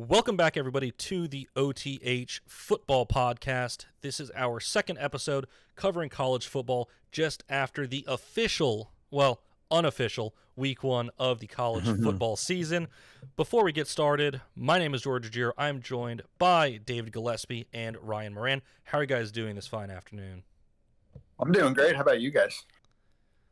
Welcome back, everybody, to the OTH Football Podcast. This is our second episode covering college football just after the official, well, unofficial week one of the college football season. Before we get started, my name is George Gier. I'm joined by David Gillespie and Ryan Moran. How are you guys doing this fine afternoon? I'm doing great. How about you guys?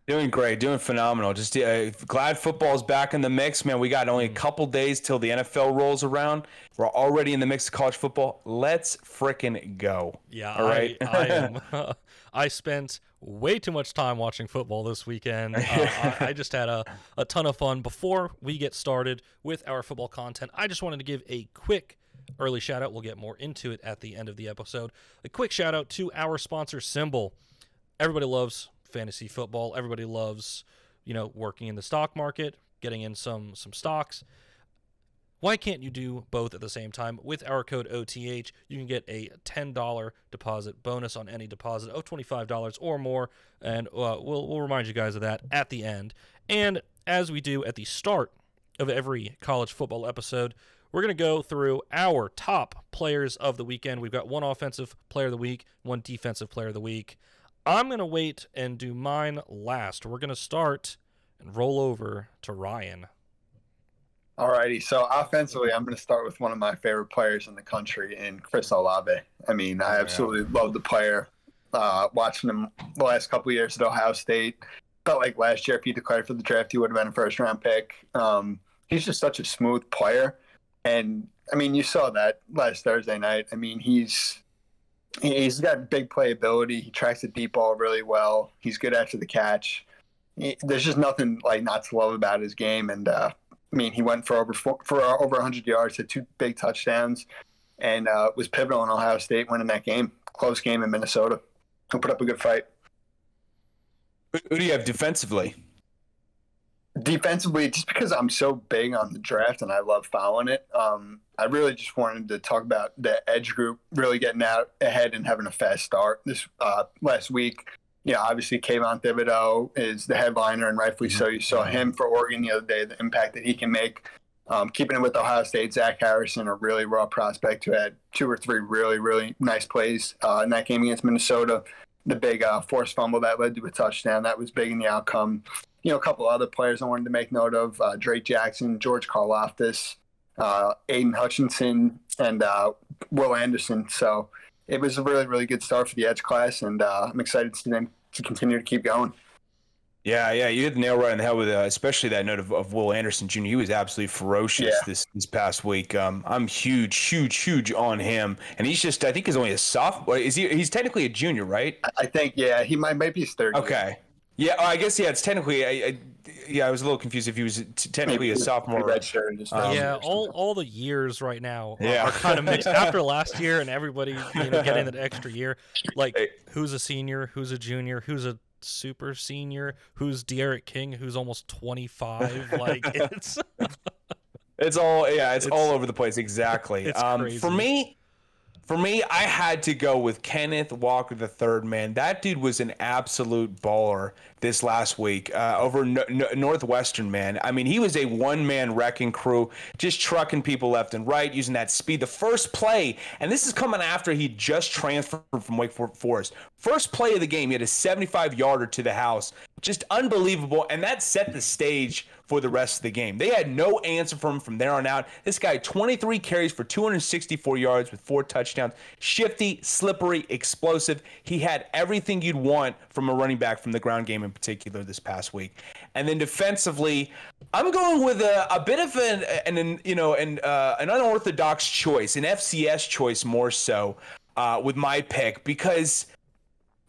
Doing great, doing phenomenal. Just uh, glad football's back in the mix, man. We got only a couple days till the NFL rolls around. We're already in the mix of college football. Let's fricking go. Yeah, All right. I, I am. I spent way too much time watching football this weekend. Uh, I, I just had a, a ton of fun. Before we get started with our football content, I just wanted to give a quick early shout out. We'll get more into it at the end of the episode. A quick shout out to our sponsor, Symbol. Everybody loves fantasy football. Everybody loves, you know, working in the stock market, getting in some some stocks. Why can't you do both at the same time? With our code OTH, you can get a $10 deposit bonus on any deposit of $25 or more, and uh, we'll, we'll remind you guys of that at the end. And as we do at the start of every college football episode, we're going to go through our top players of the weekend. We've got one offensive player of the week, one defensive player of the week. I'm going to wait and do mine last. We're going to start and roll over to Ryan. All righty. so offensively, I'm going to start with one of my favorite players in the country, in Chris Olave. I mean, I absolutely love the player. Uh, watching him the last couple of years at Ohio State, felt like last year if he declared for the draft, he would have been a first round pick. Um, he's just such a smooth player, and I mean, you saw that last Thursday night. I mean, he's he's got big playability. He tracks the deep ball really well. He's good after the catch. He, there's just nothing like not to love about his game, and uh, I mean, he went for over four, for over 100 yards, had two big touchdowns, and uh, was pivotal in Ohio State winning that game. Close game in Minnesota. He'll put up a good fight. Who do you have defensively? Defensively, just because I'm so big on the draft and I love following it, um, I really just wanted to talk about the edge group really getting out ahead and having a fast start this uh, last week. You know, obviously Kayvon Thibodeaux is the headliner, and rightfully so. You saw him for Oregon the other day, the impact that he can make. Um, keeping it with Ohio State, Zach Harrison, a really raw prospect who had two or three really, really nice plays uh, in that game against Minnesota. The big uh, forced fumble that led to a touchdown that was big in the outcome. You know, a couple other players I wanted to make note of: uh, Drake Jackson, George Karlaftis, uh, Aidan Hutchinson, and uh, Will Anderson. So it was a really, really good start for the edge class, and uh, I'm excited to them to continue to keep going. Yeah, yeah, you hit the nail right on the head with uh, especially that note of, of Will Anderson Jr. He was absolutely ferocious Yeah. this this past week. Um, I'm huge, huge, huge on him, and he's just I think he's only a sophomore. Is he? He's technically a junior, right? I think, yeah, he might maybe his third. year. Okay. Yeah, I guess yeah. It's technically. I, I, yeah, I was a little confused if he was t- technically a sophomore. red shirt and just Um, yeah, all all the years right now are, Yeah. are kind of mixed. After last year and everybody you know getting that extra year, like Hey. who's a senior, who's a junior, who's a super senior, who's D'Eriq King, who's almost twenty five. Like it's It's all yeah, it's, It's- all over the place. Exactly. it's um, crazy. For me, for me, I had to go with Kenneth Walker the third. Man, that dude was an absolute baller this last week uh, over no- no- Northwestern. Man, I mean, he was a one man wrecking crew, just trucking people left and right, using that speed. The first play, and this is coming after he just transferred from Wake Forest. First play of the game, he had a 75 yarder to the house, just unbelievable, and that set the stage for the rest of the game. They had no answer for him from there on out. This guy, 23 carries for 264 yards with four touchdowns. Shifty, slippery, explosive. He had everything you'd want from a running back from the ground game in particular this past week. And then defensively, I'm going with a, a bit of an, an, an you know an uh, an unorthodox choice, an FCS choice more so uh, with my pick because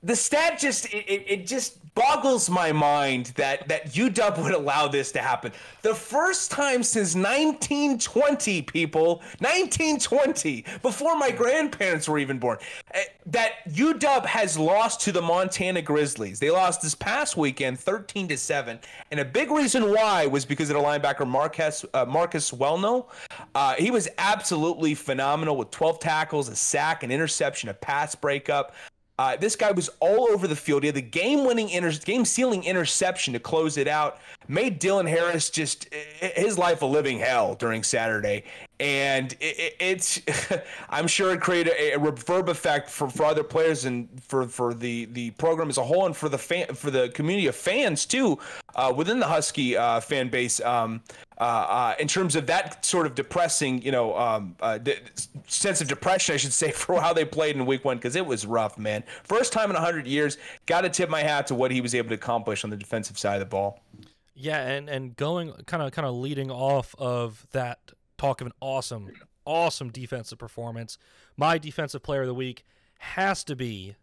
the stat just it, it, just boggles my mind that that UW would allow this to happen. The first time since 1920, people, 1920, before my grandparents were even born, eh, that UW has lost to the Montana Grizzlies. They lost this past weekend, 13 to seven, and a big reason why was because of the linebacker Marcus uh, Marcus Welnel. Uh, he was absolutely phenomenal with 12 tackles, a sack, an interception, a pass breakup. Uh, this guy was all over the field. He had the game-winning, inter- game-sealing interception to close it out. Made Dylan Harris just his life a living hell during Saturday. And it, it's I'm sure it created a, a reverb effect for, for other players and for, for the, the program as a whole and for the fan for the community of fans too uh, within the Husky uh, fan base um, uh, uh in terms of that sort of depressing you know um, uh, sense of depression I should say for how they played in week one because it was rough man first time in hundred years got to tip my hat to what he was able to accomplish on the defensive side of the ball. Yeah, and and going kind of kind of leading off of that talk of an awesome, awesome defensive performance. My defensive player of the week has to be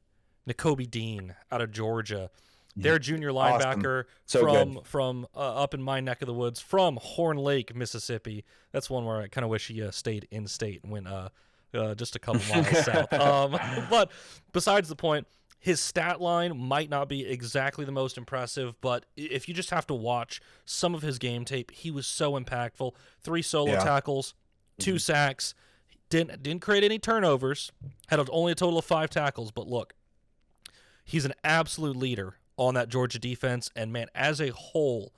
Nakobe Dean out of Georgia. Their junior linebacker awesome. so from good. from uh, up in my neck of the woods from Horn Lake, Mississippi. That's one where I kind of wish he uh, stayed in state and went uh, uh, just a couple miles south. Um, but besides the point, his stat line might not be exactly the most impressive, but if you just have to watch some of his game tape, he was so impactful. Three solo yeah. tackles, 2 mm-hmm. sacks, didn't didn't create any turnovers, had only a total of five tackles. But look, he's an absolute leader on that Georgia defense, and man, as a whole,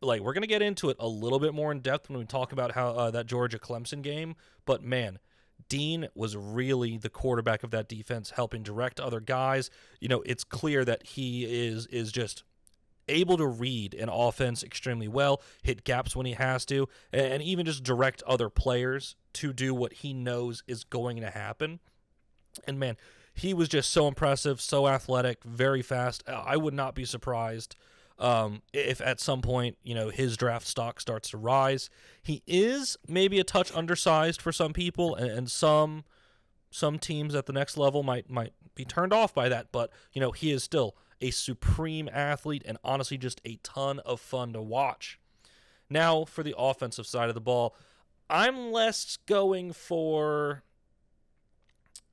like we're gonna get into it a little bit more in depth when we talk about how uh, that Georgia Clemson game. But man, Dean was really the quarterback of that defense, helping direct other guys. You know, it's clear that he is is just able to read an offense extremely well, hit gaps when he has to, and even just direct other players to do what he knows is going to happen. And man, he was just so impressive, so athletic, very fast. I would not be surprised um, if at some point, you know, his draft stock starts to rise, he is maybe a touch undersized for some people, and, and some some teams at the next level might might be turned off by that. But you know, he is still a supreme athlete, and honestly, just a ton of fun to watch. Now, for the offensive side of the ball, I'm less going for.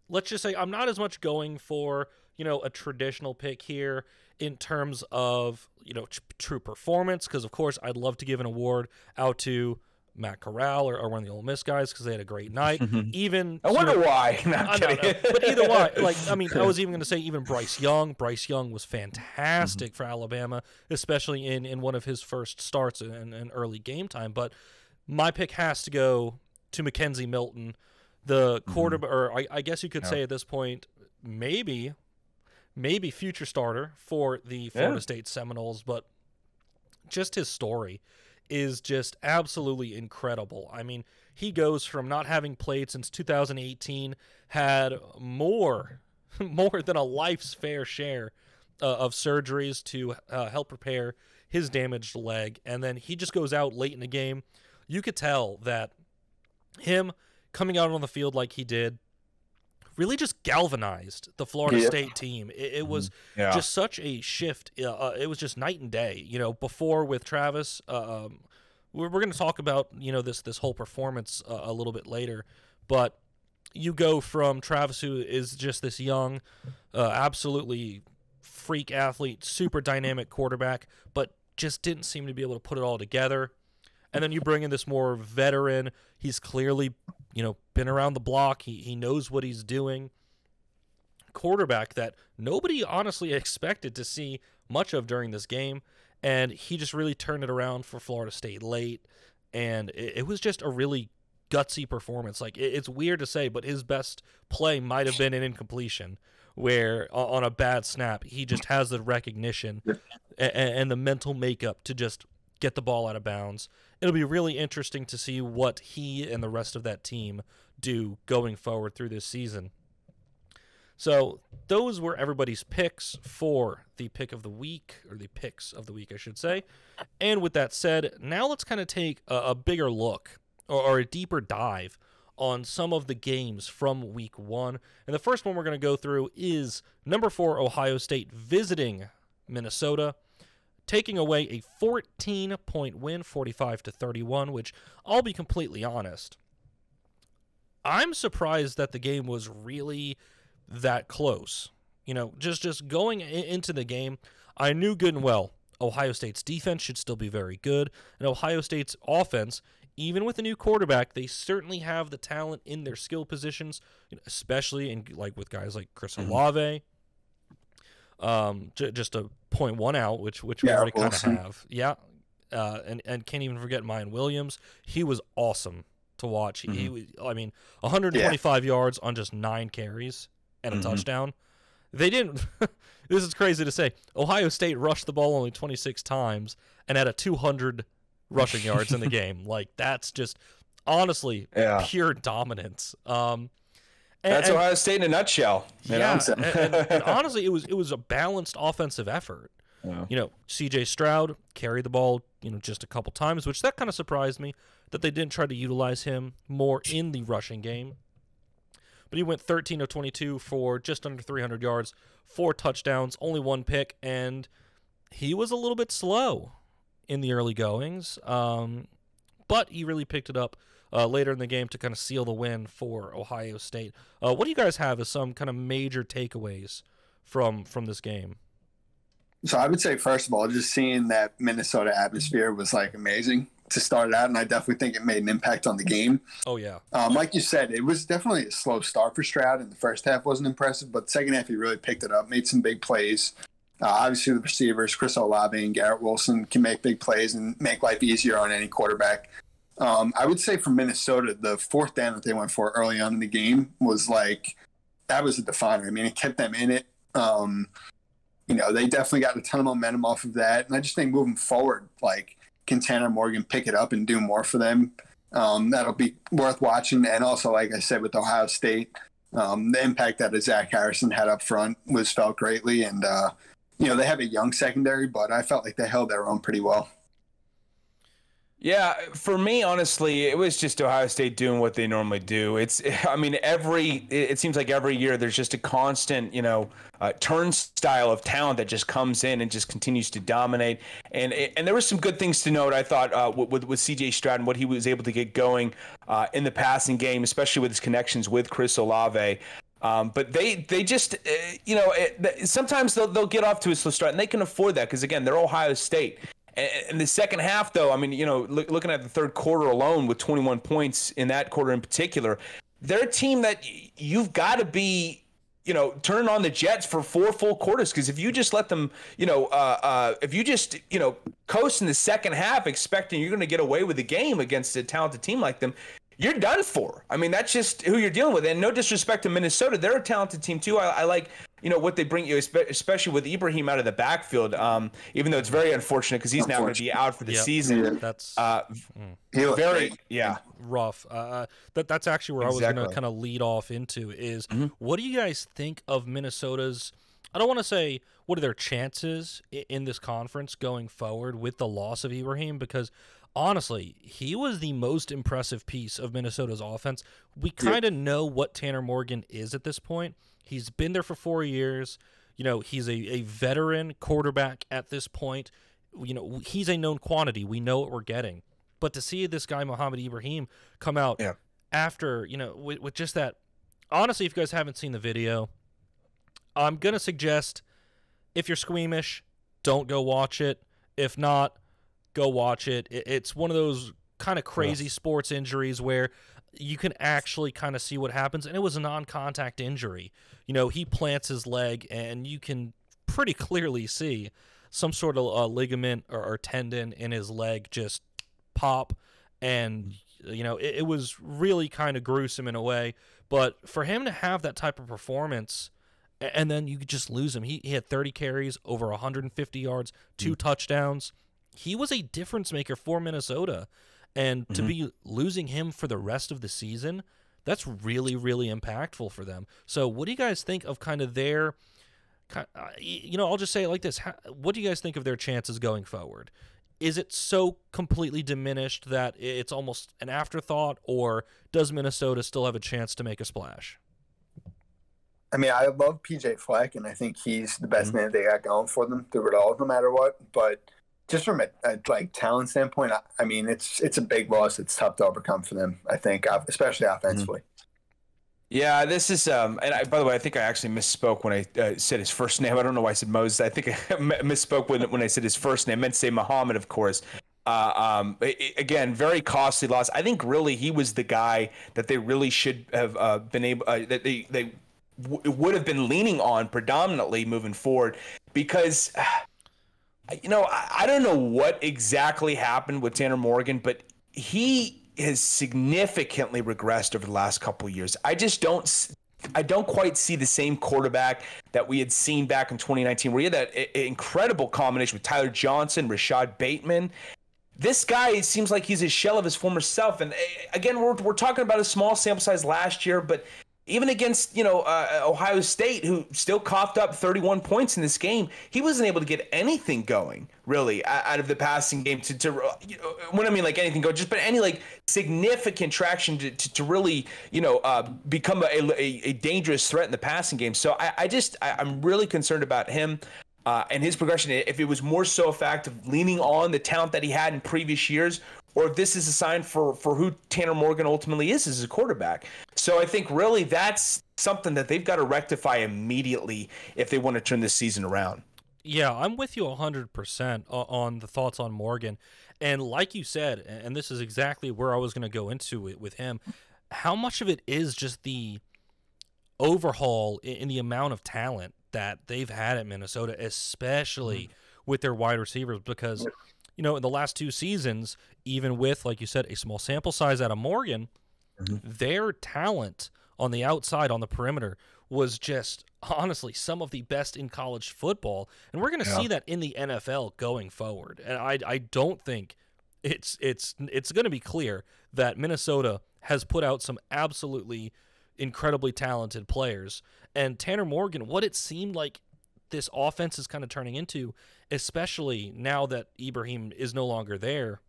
Let's just say I'm not as much going for you know a traditional pick here in terms of you know true performance because of course I'd love to give an award out to Matt Corral or, or one of the Ole Miss guys because they had a great night. even I wonder why. No, I know, but either way, like I mean, I was even going to say even Bryce Young. Bryce Young was fantastic mm-hmm. for Alabama, especially in in one of his first starts in, in early game time. But my pick has to go to McKenzie Milton, the quarterback, mm-hmm. or I, I, guess you could yeah. say at this point, maybe maybe future starter for the Florida yeah. State Seminoles, but just his story is just absolutely incredible. I mean, he goes from not having played since 2018, had more more than a life's fair share uh, of surgeries to uh, help repair his damaged leg, and then he just goes out late in the game. You could tell that him coming out on the field like he did really just galvanized the Florida yep. State team. It, it was mm-hmm. yeah. just such a shift. Uh, it was just night and day. You know, before with Travis, uh, um, we're, we're going to talk about you know this this whole performance uh, a little bit later, but you go from Travis, who is just this young, uh, absolutely freak athlete, super dynamic quarterback, but just didn't seem to be able to put it all together. And then you bring in this more veteran. He's clearly you know, been around the block. He he knows what he's doing. Quarterback that nobody honestly expected to see much of during this game, and he just really turned it around for Florida State late, and it, it was just a really gutsy performance. Like it, it's weird to say, but his best play might have been an incompletion, where on a bad snap he just has the recognition and, and the mental makeup to just get the ball out of bounds it'll be really interesting to see what he and the rest of that team do going forward through this season. So those were everybody's picks for the pick of the week, or the picks of the week, I should say. And with that said, now let's kind of take a, a bigger look or, or, a deeper dive on some of the games from week one. And the first one we're going to go through is number four, Ohio State visiting Minnesota taking away a 14 point win, 45 to 31, which I'll be completely honest. I'm surprised that the game was really that close. You know, just just going into the game, I knew good and well Ohio State's defense should still be very good, and Ohio State's offense, even with a new quarterback, they certainly have the talent in their skill positions, especially in like with guys like Chris mm-hmm. Olave, um, j- just to point one out, which which we already kind of have. Yeah, uh, and and can't even forget Miyan Williams. He was awesome to watch. He, he was, I mean, 125 yards on just nine carries and a Mhm. touchdown. They didn't. this is crazy to say. Ohio State rushed the ball only 26 times and had a 200 rushing yards in the game. Like that's just honestly Yeah. pure dominance. Um, and- That's and- Ohio State in a nutshell. you yeah, and- and honestly, it was it was a balanced offensive effort. Yeah. You know, C.J. Stroud carried the ball, you know, just a couple times, which that kind of surprised me that they didn't try to utilize him more in the rushing game. But he went 13 of 22 for just under 300 yards, four touchdowns, only one pick, and he was a little bit slow in the early goings. Um, but he really picked it up uh, later in the game to kind of seal the win for Ohio State. Uh, what do you guys have as some kind of major takeaways from from this game? So I would say, first of all, just seeing that Minnesota atmosphere was like amazing to start out, and I definitely think it made an impact on the game. Oh yeah, Um, like you said, it was definitely a slow start for Stroud, and the first half wasn't impressive, but second half he really picked it up, made some big plays. Uh, obviously, the receivers, Chris Olave and Garrett Wilson, can make big plays and make life easier on any quarterback. Um, I would say for Minnesota, the fourth down that they went for early on in the game was like that was a definer. I mean, it kept them in it. Um, you know, they definitely got a ton of momentum off of that, and I just think moving forward, like can Tanner Morgan pick it up and do more for them? Um, that'll be worth watching. And also, like I said, with Ohio State, um, the impact that Zach Harrison had up front was felt greatly. And, uh, you know, they have a young secondary, but I felt like they held their own pretty well. Yeah, for me, honestly, it was just Ohio State doing what they normally do. It's, I mean, every, it seems like every year there's just a constant, you know, uh, turnstile of talent that just comes in and just continues to dominate. And and there were some good things to note, I thought, uh, with, with, with CJ Stroud and what he was able to get going uh, in the passing game, especially with his connections with Chris Olave. Um, but they they just uh, you know it, sometimes they'll they'll get off to a slow start and they can afford that because again they're Ohio State. And in the second half, though, I mean, you know, look, looking at the third quarter alone with 21 points in that quarter in particular, they're a team that you've got to be, you know, turning on the Jets for four full quarters. Because if you just let them, you know, uh, uh, if you just, you know, coast in the second half expecting you're going to get away with the game against a talented team like them, you're done for. I mean, that's just who you're dealing with. And no disrespect to Minnesota, they're a talented team too. I, I like, you know, what they bring you, especially with Ibrahim out of the backfield. Um, even though it's very unfortunate because he's now going to be out for the Yep. season. that's Uh, He looked very, yeah. rough. Uh, that that's actually where I was going to kind of lead off into is Mhm. what do you guys think of Minnesota's? I don't want to say what are their chances in this conference going forward with the loss of Ibrahim because honestly, he was the most impressive piece of Minnesota's offense. We kind of know what Tanner Morgan is at this point. He's been there for four years. You know, he's a, a veteran quarterback at this point. You know, he's a known quantity. We know what we're getting. But to see this guy Mohamed Ibrahim come out Yeah. after, you know, with, with just that honestly, if you guys haven't seen the video, I'm gonna suggest if you're squeamish, don't go watch it. If not, go watch it. it it's one of those kind of crazy sports injuries where you can actually kind of see what happens, and it was a non-contact injury. You know, he plants his leg, and you can pretty clearly see some sort of uh, ligament or, or tendon in his leg just pop, and you know, it, it was really kind of gruesome in a way. But for him to have that type of performance, and then you could just lose him. He, he had 30 carries, over 150 yards, two touchdowns. He was a difference maker for Minnesota. And to Mhm. be losing him for the rest of the season, that's really, really impactful for them. So, what do you guys think of kind of their, ki- uh, y- you know, I'll just say it like this: How, What do you guys think of their chances going forward? Is it so completely diminished that it's almost an afterthought, or does Minnesota still have a chance to make a splash? I mean, I love PJ Fleck, and I think he's the best Mhm. man they got going for them through it all, no matter what. But just from a, a like talent standpoint, I, I mean, it's it's a big loss. It's tough to overcome for them. I think, especially offensively. Yeah, this is. Um, and I, by the way, I think I actually misspoke when I uh, said his first name. I don't know why I said Moses. I think I misspoke when when I said his first name. I meant to say Muhammad, of course. Uh, um, again, very costly loss. I think really he was the guy that they really should have uh, been able uh, that they they w- would have been leaning on predominantly moving forward because. You know, I, I don't know what exactly happened with Tanner Morgan, but he has significantly regressed over the last couple years. I just don't I don't quite see the same quarterback that we had seen back in 2019, where he had that incredible combination with Tyler Johnson, Rashod Bateman. This guy seems like he's a shell of his former self. And eh, again, we're, we're talking about a small sample size last year, but even against you know uh, Ohio State, who still coughed up 31 points in this game, he wasn't able to get anything going really out of the passing game. To, to you know, I mean like anything go, just but any like significant traction to, to, to really you know uh, become a, a, a, dangerous threat in the passing game. So I, I just I, I'm really concerned about him. Uh, and his progression, if it was more so a fact of leaning on the talent that he had in previous years, or if this is a sign for for who Tanner Morgan ultimately is as a quarterback. So I think really that's something that they've got to rectify immediately if they want to turn this season around. Yeah, I'm with you 100% on the thoughts on Morgan. And like you said, and this is exactly where I was going to go into it with him, how much of it is just the overhaul in the amount of talent that they've had at Minnesota, especially mm-hmm. with their wide receivers because you know, in the last two seasons, even with, like you said, a small sample size out of Morgan, mm-hmm. their talent on the outside, on the perimeter, was just honestly some of the best in college football. And we're going to yeah. see that in the NFL going forward. And I, I don't think it's it's it's going to be clear that Minnesota has put out some absolutely incredibly talented players. And Tanner Morgan, what it seemed like this offense is kind of turning into, especially now that Ibrahim is no longer there,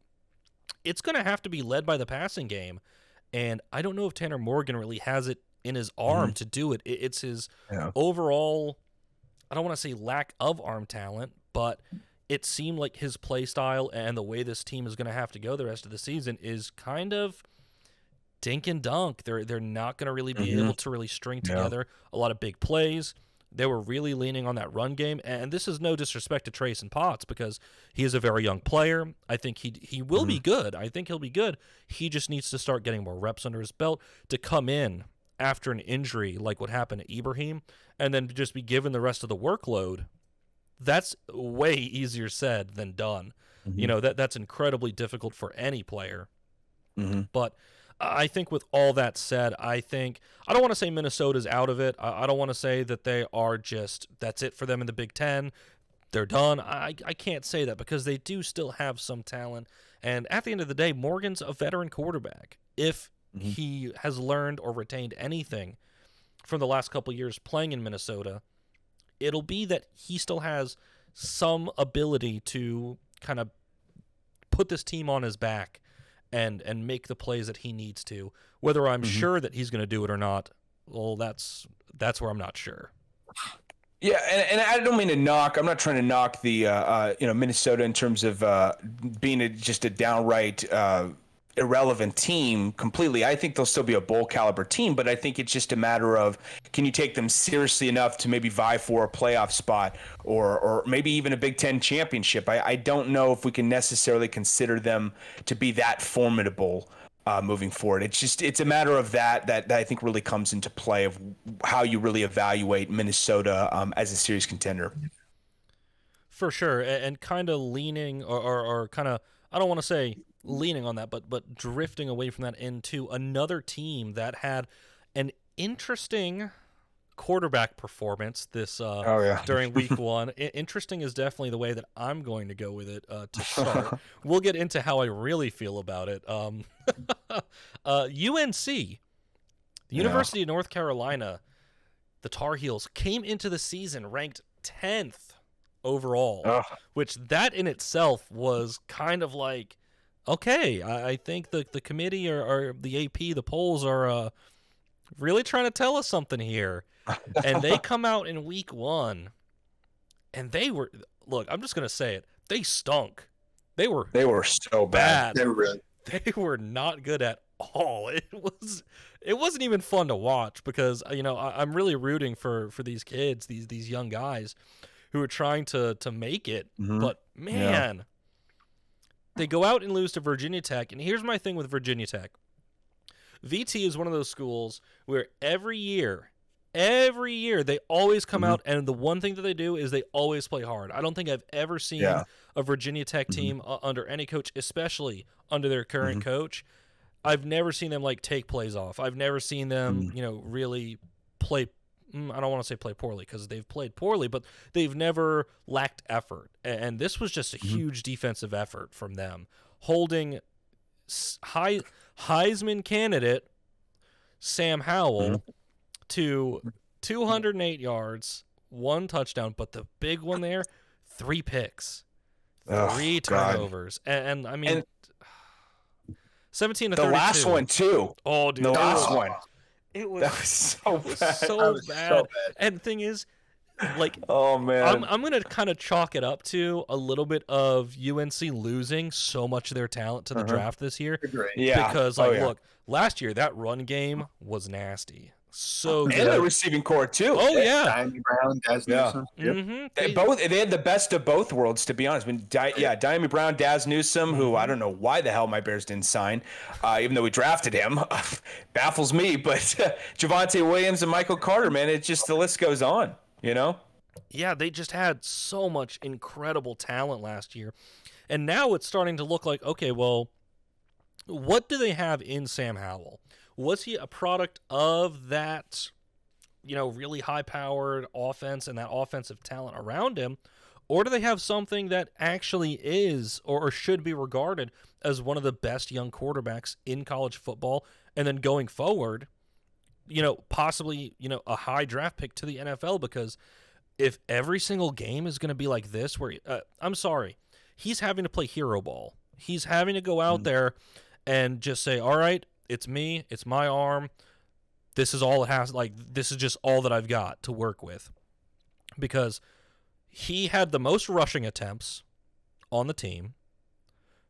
it's going to have to be led by the passing game. And I don't know if Tanner Morgan really has it in his arm mm-hmm. to do it. It's his yeah. overall, I don't want to say lack of arm talent, but it seemed like his play style and the way this team is going to have to go the rest of the season is kind of dink and dunk. They're they're not going to really be mm-hmm. able to really string together yeah. a lot of big plays. They were really leaning on that run game, and this is no disrespect to Trace and Potts because he is a very young player. I think he he will mm-hmm. be good. I think he'll be good. He just needs to start getting more reps under his belt to come in after an injury like what happened to Ibrahim, and then just be given the rest of the workload. That's way easier said than done. Mm-hmm. You know that that's incredibly difficult for any player. Mm-hmm. But I think with all that said, I think I don't want to say Minnesota's out of it. I, I don't want to say that they are just that's it for them in the Big Ten. They're done. I I can't say that because they do still have some talent. And at the end of the day, Morgan's a veteran quarterback. If mm-hmm. he has learned or retained anything from the last couple years playing in Minnesota, it'll be that he still has some ability to kind of put this team on his back and and make the plays that he needs to. Whether I'm mm-hmm. sure that he's going to do it or not, well, that's that's where I'm not sure. Yeah, and, and I don't mean to knock. I'm not trying to knock the uh, uh, you know Minnesota in terms of uh, being a, just a downright uh, irrelevant team completely. I think they'll still be a bowl caliber team, but I think it's just a matter of can you take them seriously enough to maybe vie for a playoff spot or or maybe even a Big Ten championship. I, I don't know if we can necessarily consider them to be that formidable. Uh, moving forward, it's just it's a matter of that, that that I think really comes into play of how you really evaluate Minnesota um, as a serious contender. For sure, and, and kind of leaning or, or, or kind of I don't want to say leaning on that, but but drifting away from that into another team that had an interesting quarterback performance this uh, oh, yeah. during week one. Interesting is definitely the way that I'm going to go with it uh, to start. we'll get into how I really feel about it. Um, uh, UNC, the yeah. University of North Carolina, the Tar Heels came into the season ranked 10th overall, Ugh. which that in itself was kind of like okay, I, I think the the committee or, or, the AP, the polls are uh, really trying to tell us something here. and they come out in week one, and they were look. I'm just gonna say it. They stunk. They were. They were so bad. bad. They were really. They were not good at all. It was. It wasn't even fun to watch because you know I, I'm really rooting for for these kids, these these young guys, who are trying to to make it. Mm-hmm. But man. Yeah they go out and lose to Virginia Tech. And here's my thing with Virginia Tech VT is one of those schools where every year, every year, they always come mm-hmm. out, and the one thing that they do is they always play hard. I don't think I've ever seen yeah. a Virginia Tech mm-hmm. team mm-hmm. under any coach, especially under their current mm-hmm. coach, I've never seen them like take plays off. I've never seen them, Mm. you know, really play. Mm, I don't want to say play poorly because they've played poorly, but they've never lacked effort. And this was just a Mhm. huge defensive effort from them, holding high Heisman candidate Sam Howell to 208 yards, one touchdown, but the big one there, three picks, Oh, three God. turnovers, and, and I mean, And- 17 to The 32. last one too. Oh, dude, The last was- one. It was, That was so it was bad. so That was bad. so bad. And the thing is, like, oh man. I'm, I'm going to kind of chalk it up to a little bit of UNC losing so much of their talent to the Uh-huh. draft this year. Yeah. Because, Oh, like, yeah. look, last year that run game was nasty. So and the receiving core too. Oh, yeah. Diamond Brown, Des Yeah. Newsome. Yep. hmm They both they had the best of both worlds, to be honest. I mean, Di- yeah, Dyami Brown, Dazz Newsome, who I don't know why the hell my Bears didn't sign, uh, even though we drafted him, baffles me. But Javonte Williams and Michael Carter, man, it just the list goes on. You know, yeah, they just had so much incredible talent last year. And now it's starting to look like, okay, well, what do they have in Sam Howell? Was he a product of that, you know, really high powered offense and that offensive talent around him? Or do they have something that actually is or, or should be regarded as one of the best young quarterbacks in college football? And then going forward, you know, possibly, you know, a high draft pick to the NFL because if every single game is going to be like this, where uh, I'm sorry, he's having to play hero ball. He's having to go out Mhm. there and just say, "All right, it's me, it's my arm. This is all it has. Like this is just all that I've got to work with." Because he had the most rushing attempts on the team.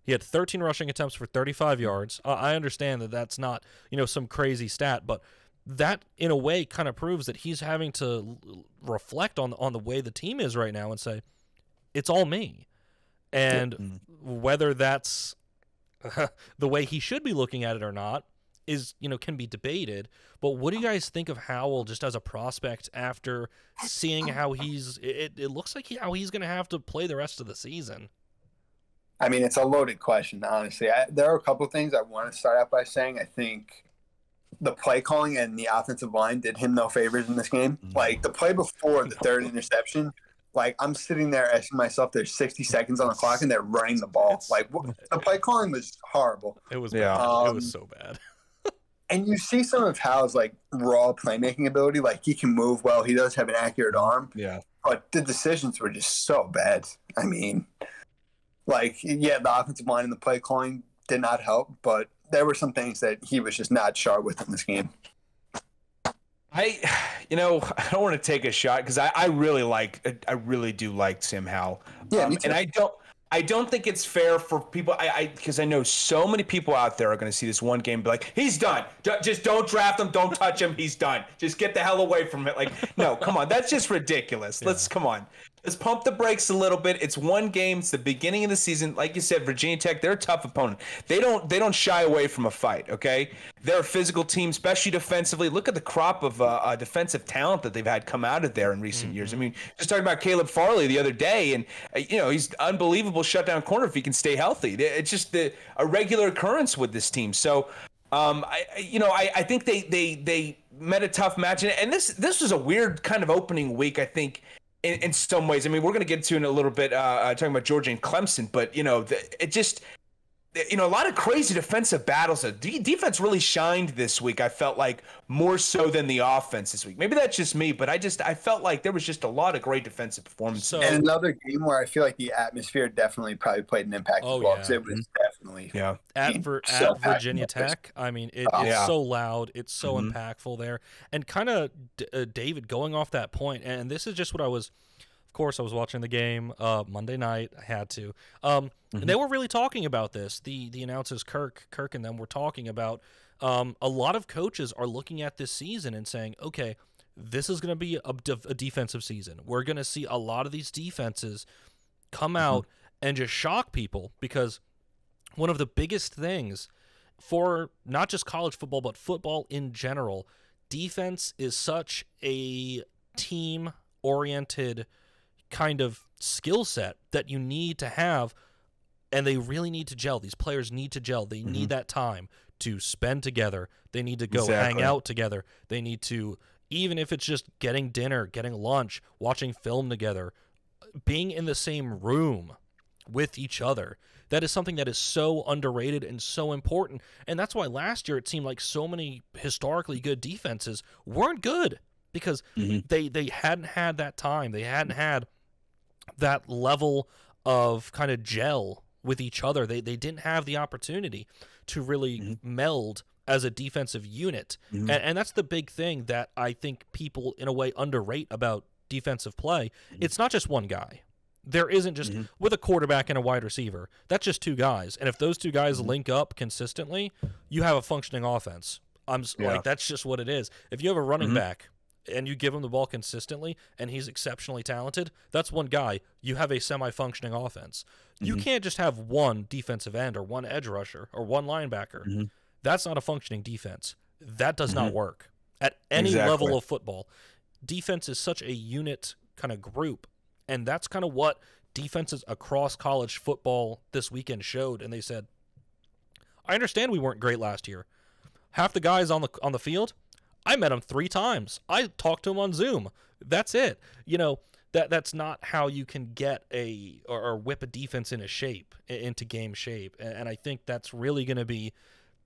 He had 13 rushing attempts for 35 yards. Uh, I understand that that's not, you know, some crazy stat, but that in a way kind of proves that he's having to l- reflect on on the way the team is right now and say it's all me and Mm. whether that's the way he should be looking at it or not is you know can be debated but what do you guys think of Howell just as a prospect after seeing how he's it, it looks like he, how he's going to have to play the rest of the season I mean, it's a loaded question, honestly. I, there are a couple things I want to start out by saying. I think the play calling and the offensive line did him no favors in this game. Mhm. Like the play before the third interception, like I'm sitting there asking myself, there's 60 seconds on the clock and they're running the ball. Like what, the play calling was horrible. it was Yeah. bad. it Um, was so bad And you see some of Howell's like raw playmaking ability. Like he can move well. He does have an accurate arm. yeah, but the decisions were just so bad. I mean, like, yeah, the offensive line and the play calling did not help, but there were some things that he was just not sharp with in this game. I, you know, I don't want to take a shot because I, I really like, I really do like Sam Howell. Yeah, Um, me too. and I don't, I don't think it's fair for people. I, I, because I know so many people out there are going to see this one game and be like, he's done. D- just don't draft him. Don't touch him. He's done. Just get the hell away from it. Like, no, come on, that's just ridiculous. Let's come on. Let's pump the brakes a little bit. It's one game. It's the beginning of the season. Like you said, Virginia Tech, they're a tough opponent. They don't they don't shy away from a fight. Okay, they're a physical team, especially defensively. Look at the crop of uh, uh, defensive talent that they've had come out of there in recent years. I mean, just talking about Caleb Farley the other day, and uh, you know he's unbelievable shutdown corner if he can stay healthy. It's just the, a regular occurrence with this team. So. Um, I, I- you know, I, I think they, they, they met a tough match, and, and this, this was a weird kind of opening week. I think in, in some ways. I mean, we're going to get to in a little bit uh, uh, talking about Georgia and Clemson, but you know, the, it just you know a lot of crazy defensive battles. The defense really shined this week. I felt like more so than the offense this week. Maybe that's just me, but I just I felt like there was just a lot of great defensive performances. So- And another game where I feel like the atmosphere definitely probably played an impact Oh, as well. yeah. 'cause it was definitely yeah, at, team. Vir- So at Virginia. Tech. I mean, it, Oh, it's yeah. so loud. It's so Mhm. impactful there. And kind of D- uh, David going off that point, and this is just what I was. Of course, I was watching the game uh, Monday night. I had to. Um, and they were really talking about this. The the announcers Kirk Kirk and them were talking about. Um, a lot of coaches are looking at this season and saying, okay, this is going to be a, def- a defensive season. We're going to see a lot of these defenses come out and just shock people because one of the biggest things for not just college football but football in general defense is such a team oriented kind of skill set that you need to have and they really need to gel these players need to gel they need that time to spend together. They need to go Exactly. hang out together. They need to, even if it's just getting dinner, getting lunch, watching film together, being in the same room with each other. That is something that is so underrated and so important. And that's why last year it seemed like so many historically good defenses weren't good because Mhm. they they hadn't had that time. They hadn't had that level of kind of gel with each other. They they didn't have the opportunity to really Mhm. meld as a defensive unit. Mhm. And, and that's the big thing that I think people in a way underrate about defensive play. It's not just one guy. There isn't just Mhm. with a quarterback and a wide receiver. That's just two guys. And if those two guys Mhm. link up consistently, you have a functioning offense. I'm Yeah. like that's just what it is. If you have a running Mhm. back and you give him the ball consistently and he's exceptionally talented, that's one guy. You have a semi-functioning offense. You Mhm. can't just have one defensive end or one edge rusher or one linebacker. Mhm. That's not a functioning defense. That does not Mhm. work at any Exactly. level of football. Defense is such a unit kind of group, and that's kind of what defenses across college football this weekend showed. And they said, "I understand we weren't great last year. Half the guys on the on the field, I met him three times. I talked to him on Zoom. That's it. You know." That, that's not how you can get a or, or whip a defense into shape into game shape and, and I think that's really going to be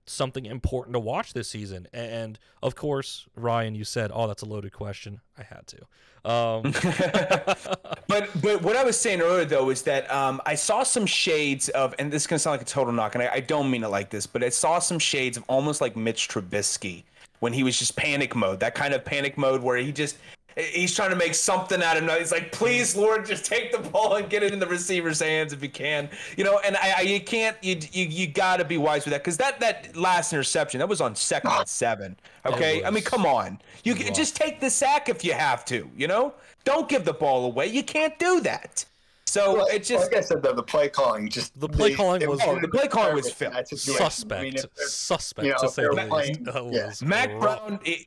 something important to watch this season. And of course, Ryan, you said, "Oh, that's a loaded question." I had to. Um, but but what I was saying earlier though is that um, I saw some shades of, and this is gonna sound like a total knock, and I, I don't mean it like this, but I saw some shades of almost like Mitch Trubisky when he was just panic mode, that kind of panic mode where he just he's trying to make something out of nothing. He's like, please, Lord, just take the ball and get it in the receiver's hands if you can, you know. And I, I you can't you you, you got to be wise with that because that that last interception that was on second and seven. Okay, I mean, come on, you can just take the sack if you have to, you know. Don't give the ball away. You can't do that. So Well, it just like I said, though, the play calling just The play they- calling was- Oh, the play calling was nervous in filth. that situation. suspect, I mean, if- if- suspect you know, to say the least. playing- That yeah. was Mack rough. Brown. it-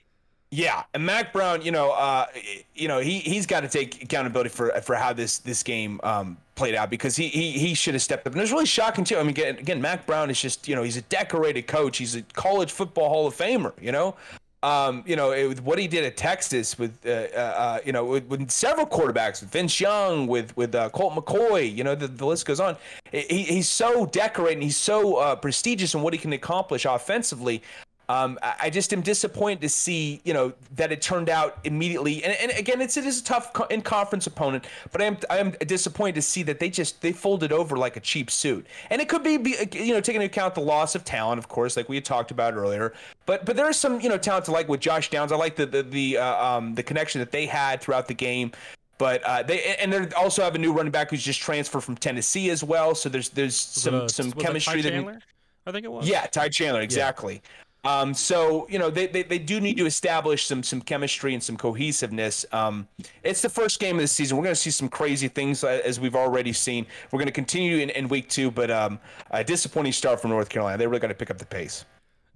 yeah, and Mack Brown, you know, uh, you know, he he's got to take accountability for for how this this game um, played out because he he he should have stepped up. And it was really shocking too. I mean, again, again, Mack Brown is just you know he's a decorated coach. He's a college football Hall of Famer. You know. Um, you know, it, what he did at Texas with, uh, uh, uh, you know, with, with several quarterbacks, with Vince Young, with with uh, Colt McCoy, you know, the, the list goes on. He, he's so decorated, and he's so uh, prestigious in what he can accomplish offensively. Um, I just am disappointed to see, you know, that it turned out immediately. And, and again, it's it is a tough co- in conference opponent, but I am I am disappointed to see that they just they folded over like a cheap suit. And it could be, be you know, taking into account the loss of talent, of course, like we had talked about earlier. But but there is some you know talent to like with Josh Downs. I like the the the uh, um the connection that they had throughout the game. But uh, they and they also have a new running back who's just transferred from Tennessee as well. So there's there's some uh, some chemistry Ty that Chandler? I think it was. yeah, Ty Chandler, exactly. Um, so you know they, they they do need to establish some some chemistry and some cohesiveness. Um, it's the first game of the season. We're going to see some crazy things uh, as we've already seen. We're going to continue in, in week two, but um, a disappointing start from North Carolina. They really got to pick up the pace.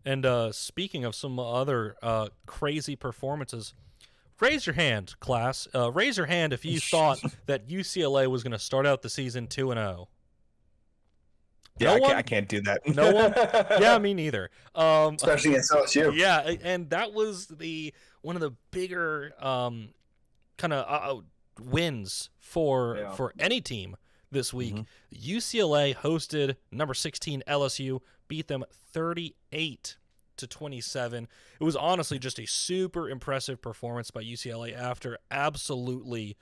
And uh, speaking of some other uh, crazy performances, raise your hand, class. Uh, raise your hand if you thought that UCLA was going to start out the season two and oh. zero. Yeah, No I, one? can't, I can't do that. No one? Yeah, me neither. Um, especially against LSU. yeah, and that was the one of the bigger um, kind of uh, wins for Yeah. for any team this week. Mhm. UCLA hosted number 16 LSU, beat them 38 to 27. It was honestly just a super impressive performance by UCLA after absolutely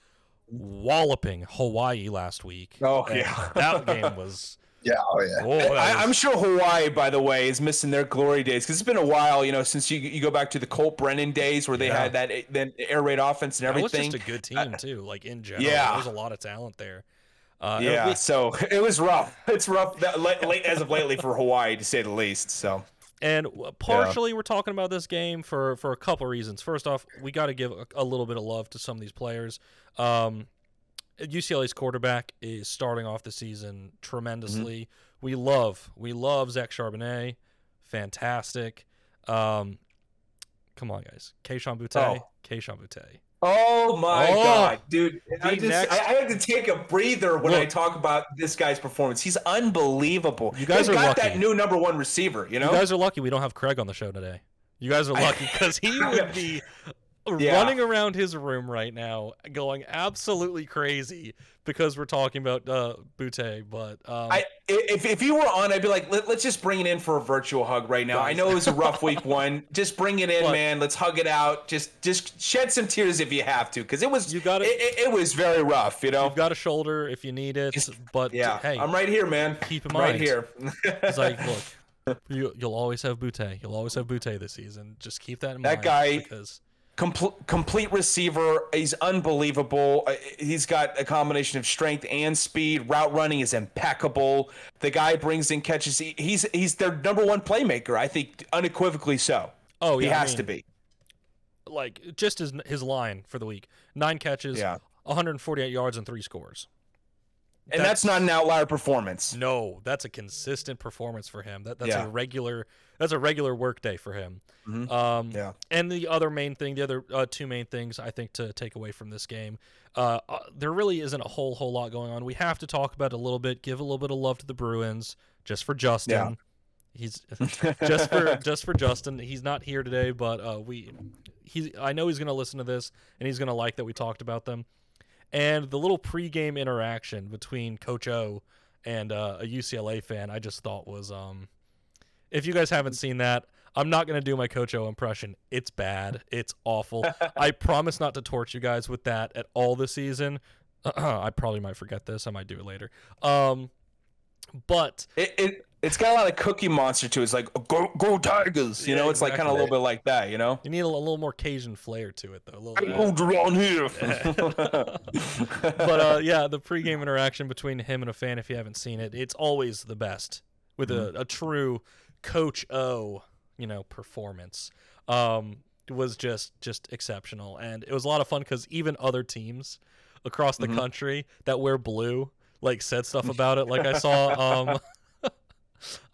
walloping Hawaii last week. Oh, And yeah. that game was. Yeah, oh yeah. Oh, that I, I'm sure Hawaii, by the way, is missing their glory days because it's been a while, you know, since you you go back to the Colt Brennan days where they Yeah. had that then air raid offense and everything. that was just a good team too. Like in general, yeah. there was a lot of talent there. Uh, yeah, we- so it was rough. It's rough that, late, late as of lately for Hawaii, to say the least. So And w- partially, we're talking about this game for for a couple reasons. First off, we got to give a, a little bit of love to some of these players. Um, UCLA's quarterback is starting off the season tremendously. We love we love Zach Charbonnet, fantastic. Um, come on, guys, Keishon Butte, Oh. Keishon Butte. Oh my Oh, god, dude! I, the just, next- I, I had to take a breather when I talk about this guy's performance. He's unbelievable. You guys He's are got lucky. that new number one receiver. You know, You guys are lucky we don't have Craig on the show today. You guys are lucky because he would be Yeah. running around his room right now, going absolutely crazy because we're talking about uh, Butte. But um, I if if you were on, I'd be like, Let, let's just bring it in for a virtual hug right now. I know it was a rough week one. Just bring it in, But- man. Let's hug it out. Just just shed some tears if you have to, because it was You gotta- it, it, was very rough. You know. you've got a shoulder if you need it. But Yeah, hey, I'm right here, man. keep in right here. It's like, look, you, you'll always have Butte. You'll always have Butte this season. Just keep that in That mind. guy- because complete complete receiver. He's unbelievable. Uh, He's got a combination of strength and speed. Route running is impeccable. The guy brings in catches. He- He's he's their number one playmaker. I think unequivocally so. oh yeah, he I has mean, to be. like just his his line for the week: nine catches, Yeah. 148 yards, and three scores. And that's, not an outlier performance. No, that's a consistent performance for him. That that's Yeah. a regular that's a regular work day for him. Mhm. Um, Yeah. And the other main thing, the other uh, two main things I think to take away from this game, uh, uh, there really isn't a whole whole lot going on. We have to talk about it a little bit, give a little bit of love to the Bruins, just for Justin. Yeah. He's just for just for Justin. He's not here today, but uh, we he I know he's gonna listen to this and he's gonna like that we talked about them. And the little pregame interaction between Coach O and uh, a UCLA fan, I just thought was um, if you guys haven't seen that, I'm not gonna do my Coach O impression. It's bad. It's awful. I promise not to torch you guys with that at all this season. I probably might forget this. I might do it later. Um, but It, it it's got a lot of Cookie Monster to it. It's like go go Tigers. You Yeah, know, it's like kind of a little bit like that. You know. you need a, little more Cajun flair to it, though. A little bit. Hold around here. but uh, yeah, the pregame interaction between him and a fan, if you haven't seen it, it's always the best with a, a true Coach O, you know, performance. Um, was just just exceptional, and it was a lot of fun because even other teams across the Mhm. country that wear blue like said stuff about it. Like I saw, um,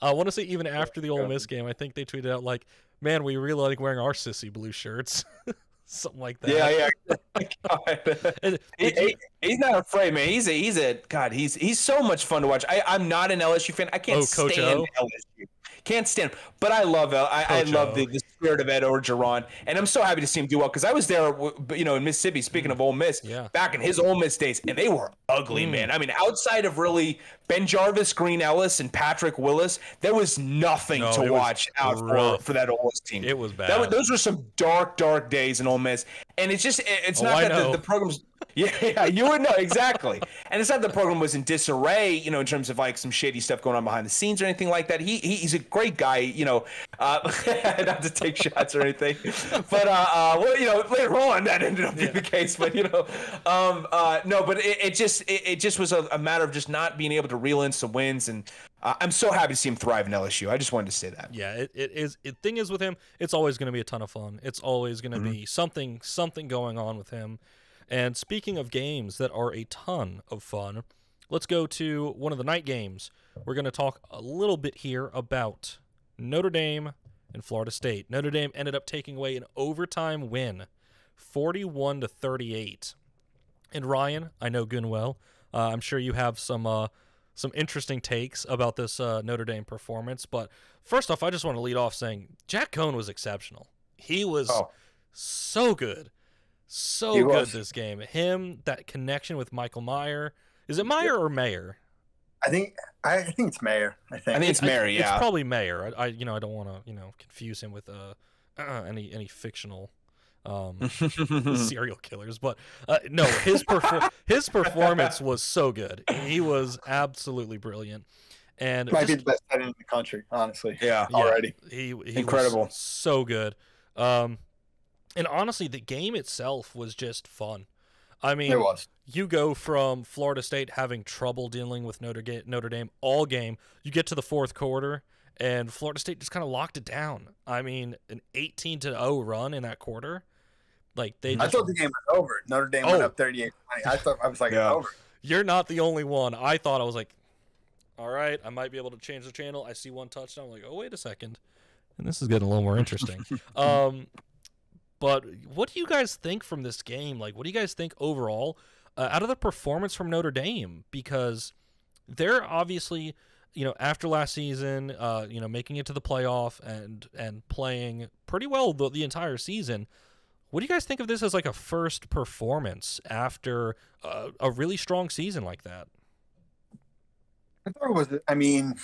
I want to say even after the Ole Miss game, I think they tweeted out like, "Man, we really like wearing our sissy blue shirts." Something like that. yeah, yeah. God. He- he- he's not afraid, man. He's a he's a God. He's he's so much fun to watch. I I'm not an LSU fan. I can't Oh, Coach stand O? LSU. Can't stand, him. but I love L. I, I love the, the spirit of Ed Orgeron, and I'm so happy to see him do well because I was there, you know, in Mississippi. Speaking of Ole Miss, Yeah. back in his Ole Miss days, and they were ugly, Mm. man. I mean, outside of really BenJarvus, Green Ellis, and Patrick Willis, there was nothing No, to watch out for, rough. for that Ole Miss team. It was bad. That those were some dark, dark days in Ole Miss, and it's just it- it's Oh, not I that the, the program's yeah, yeah, you would know exactly, and it's not the program was in disarray, you know, in terms of like some shady stuff going on behind the scenes or anything like that. He, he he's a great guy, you know, uh, not to take shots or anything, but uh, uh, well, you know, later on that ended up being the case, but you know, um, uh, no, but it, it just it, it just was a, a matter of just not being able to reel in some wins, and uh, I'm so happy to see him thrive in LSU. I just wanted to say that. Yeah, it, it is. The thing is with him, it's always going to be a ton of fun. It's always going to Mm-hmm. be something something going on with him. And speaking of games that are a ton of fun, let's go to one of the night games. We're going to talk a little bit here about Notre Dame and Florida State. Notre Dame ended up taking away an overtime win, 41 to 38. And Ryan, I know Gun well. Uh, I'm sure you have some uh, some interesting takes about this uh, Notre Dame performance. But first off, I just want to lead off saying Jack Coan was exceptional. He was Oh. so good, so He good was. this game. Him, that connection with Michael Meyer. Is it Meyer or Mayer? I think I, I think it's Mayer. I think. I think it's Mary, It's yeah. probably Mayer. I, I you know I don't want to you know confuse him with uh, uh any any fictional um serial killers, but uh, no, his perfor- his performance was so good. He was absolutely brilliant, and might be the best tight end in the country, honestly. yeah. yeah, already. he, he Incredible. was so good. Um, and honestly, the game itself was just fun. I mean, It was. you go from Florida State having trouble dealing with Notre, Ga- Notre Dame all game. You get to the fourth quarter, and Florida State just kind of locked it down. I mean, an 18 to 0 run in that quarter. Like they I thought the game was over. Notre Dame went Oh. up 38 I thought I was like, Yeah. it's over. you're not the only one. I thought I was like, all right, I might be able to change the channel. I see one touchdown. I'm like, oh wait a second, and this is getting a little more interesting. um, But what do you guys think from this game? Like, what do you guys think overall uh, out of the performance from Notre Dame? Because they're obviously, you know, after last season, uh, you know, making it to the playoff and and playing pretty well the, the entire season. What do you guys think of this as like a first performance after uh, a really strong season like that? I thought it was. I mean,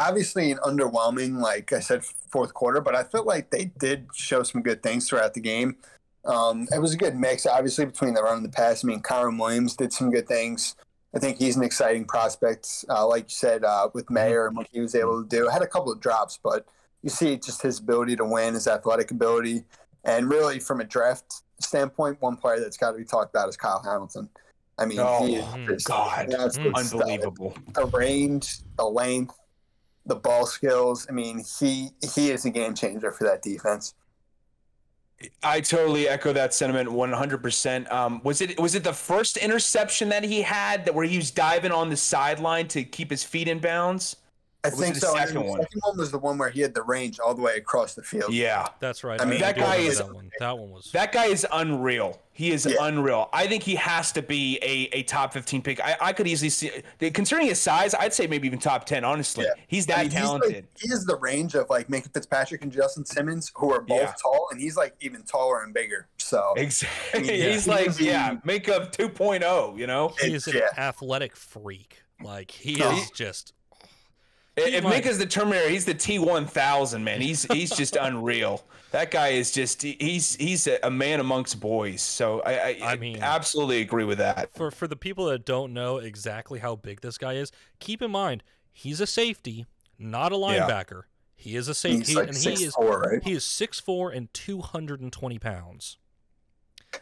obviously an underwhelming, like I said, fourth quarter, but I felt like they did show some good things throughout the game. Um, it was a good mix, obviously, between the run and the pass. I mean, Kyren Williams did some good things. I think he's an exciting prospect, uh, like you said, uh, with Mayer and what he was able to do. Had a couple of drops, but you see just his ability to win, his athletic ability, and really from a draft standpoint, one player that's got to be talked about is Kyle Hamilton. I mean, oh, he is just God, unbelievable. The range, the length, the ball skills. I mean, he he is a game changer for that defense. I totally echo that sentiment 100%. Um, was it was it the first interception that he had that where he was diving on the sideline to keep his feet in bounds? I think so. The second, one? second one was the one where he had the range all the way across the field. Yeah, that's right. I, mean, that guy is that one. that one was that guy is unreal. He is yeah. unreal. I think he has to be a, a top fifteen pick. I, I could easily see, considering his size, I'd say maybe even top ten. Honestly, yeah. he's that I mean, talented. He's like, he is the range of like Minkah Fitzpatrick and Justin Simmons, who are both yeah. tall, and he's like even taller and bigger. So exactly, I mean, he's like he yeah, Minkah 2.0. You know, he is an athletic freak. Like he is just if Minkah's the Terminator, he's the T one thousand man. He's he's just unreal. That guy is just he's he's a man amongst boys. So I I, I mean absolutely agree with that. For for the people that don't know exactly how big this guy is, keep in mind he's a safety, not a linebacker. Yeah. He is a safety, like and he is four, right? he is six four and two hundred and twenty pounds.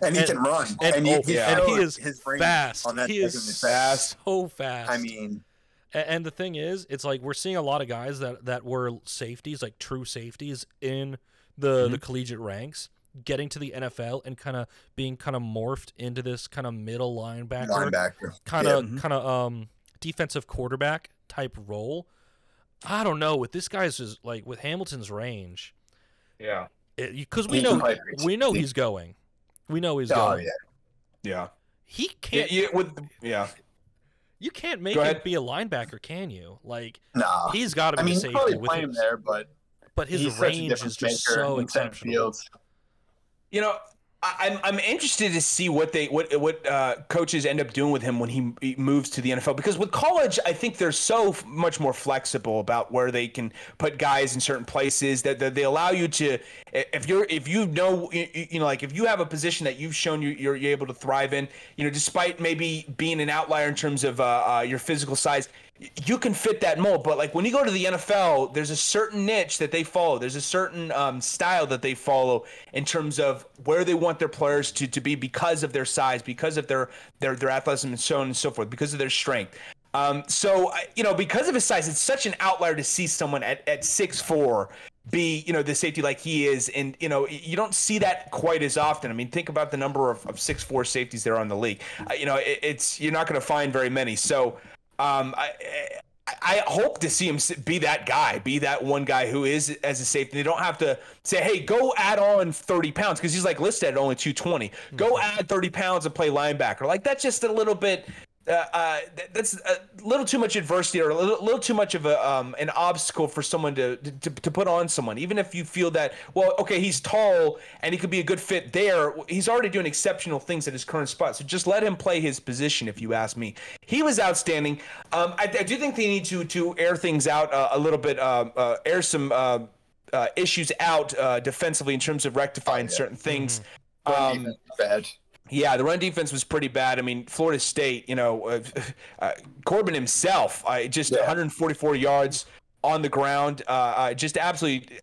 And he and, can run, and, and, he, oh, yeah. and he is his fast. he is fast, so fast. I mean, and the thing is, it's like we're seeing a lot of guys that that were safeties, like true safeties in the mm-hmm. the collegiate ranks, getting to the NFL and kind of being kind of morphed into this kind of middle linebacker, linebacker. kind of yeah. kind of um defensive quarterback type role. I don't know with this guy's just like with Hamilton's range. Yeah, because we know we know he's going. We know he's oh, going. Yeah. Yeah. He can't. Yeah, with yeah. You can't make it be a linebacker, can you? Like, nah. he's got to be I mean, safety with him there, but but his range is just so exceptional. You know, I'm I'm interested to see what they what what uh, coaches end up doing with him when he, moves to the NFL because with college I think they're so f- much more flexible about where they can put guys in certain places that, that they allow you to if you're if you know you, you know like if you have a position that you've shown you you're, you're able to thrive in you know despite maybe being an outlier in terms of uh, uh, your physical size you can fit that mold. But like when you go to the NFL, there's a certain niche that they follow. There's a certain um, style that they follow in terms of where they want their players to, to be because of their size, because of their their their athleticism, and so on and so forth, because of their strength. Um, so you know, because of his size, it's such an outlier to see someone at at six four be you know the safety like he is and you know you don't see that quite as often i mean think about the number of, six four safeties there on the league uh, you know it, it's you're not going to find very many so um, I, I hope to see him be that guy, be that one guy who is as a safety. They don't have to say, "Hey, go add on 30 pounds," because he's like listed at only 220. Go mm-hmm. add 30 pounds and play linebacker. Like that's just a little bit uh, uh, that's a little too much adversity or a little, little too much of a um, an obstacle for someone to, to to put on someone. Even if you feel that, well, okay, he's tall and he could be a good fit there. He's already doing exceptional things at his current spot. So just let him play his position. If you ask me, he was outstanding. Um, I, I, do think they need to to air things out uh, a little bit, uh, uh, air some uh, issues out defensively in terms of rectifying oh, yeah. certain things. Mm-hmm. Um, bad. Yeah, the run defense was pretty bad. I mean, Florida State, you know, uh, uh, Corbin himself, uh, just yeah. 144 yards on the ground, uh, uh, just absolutely.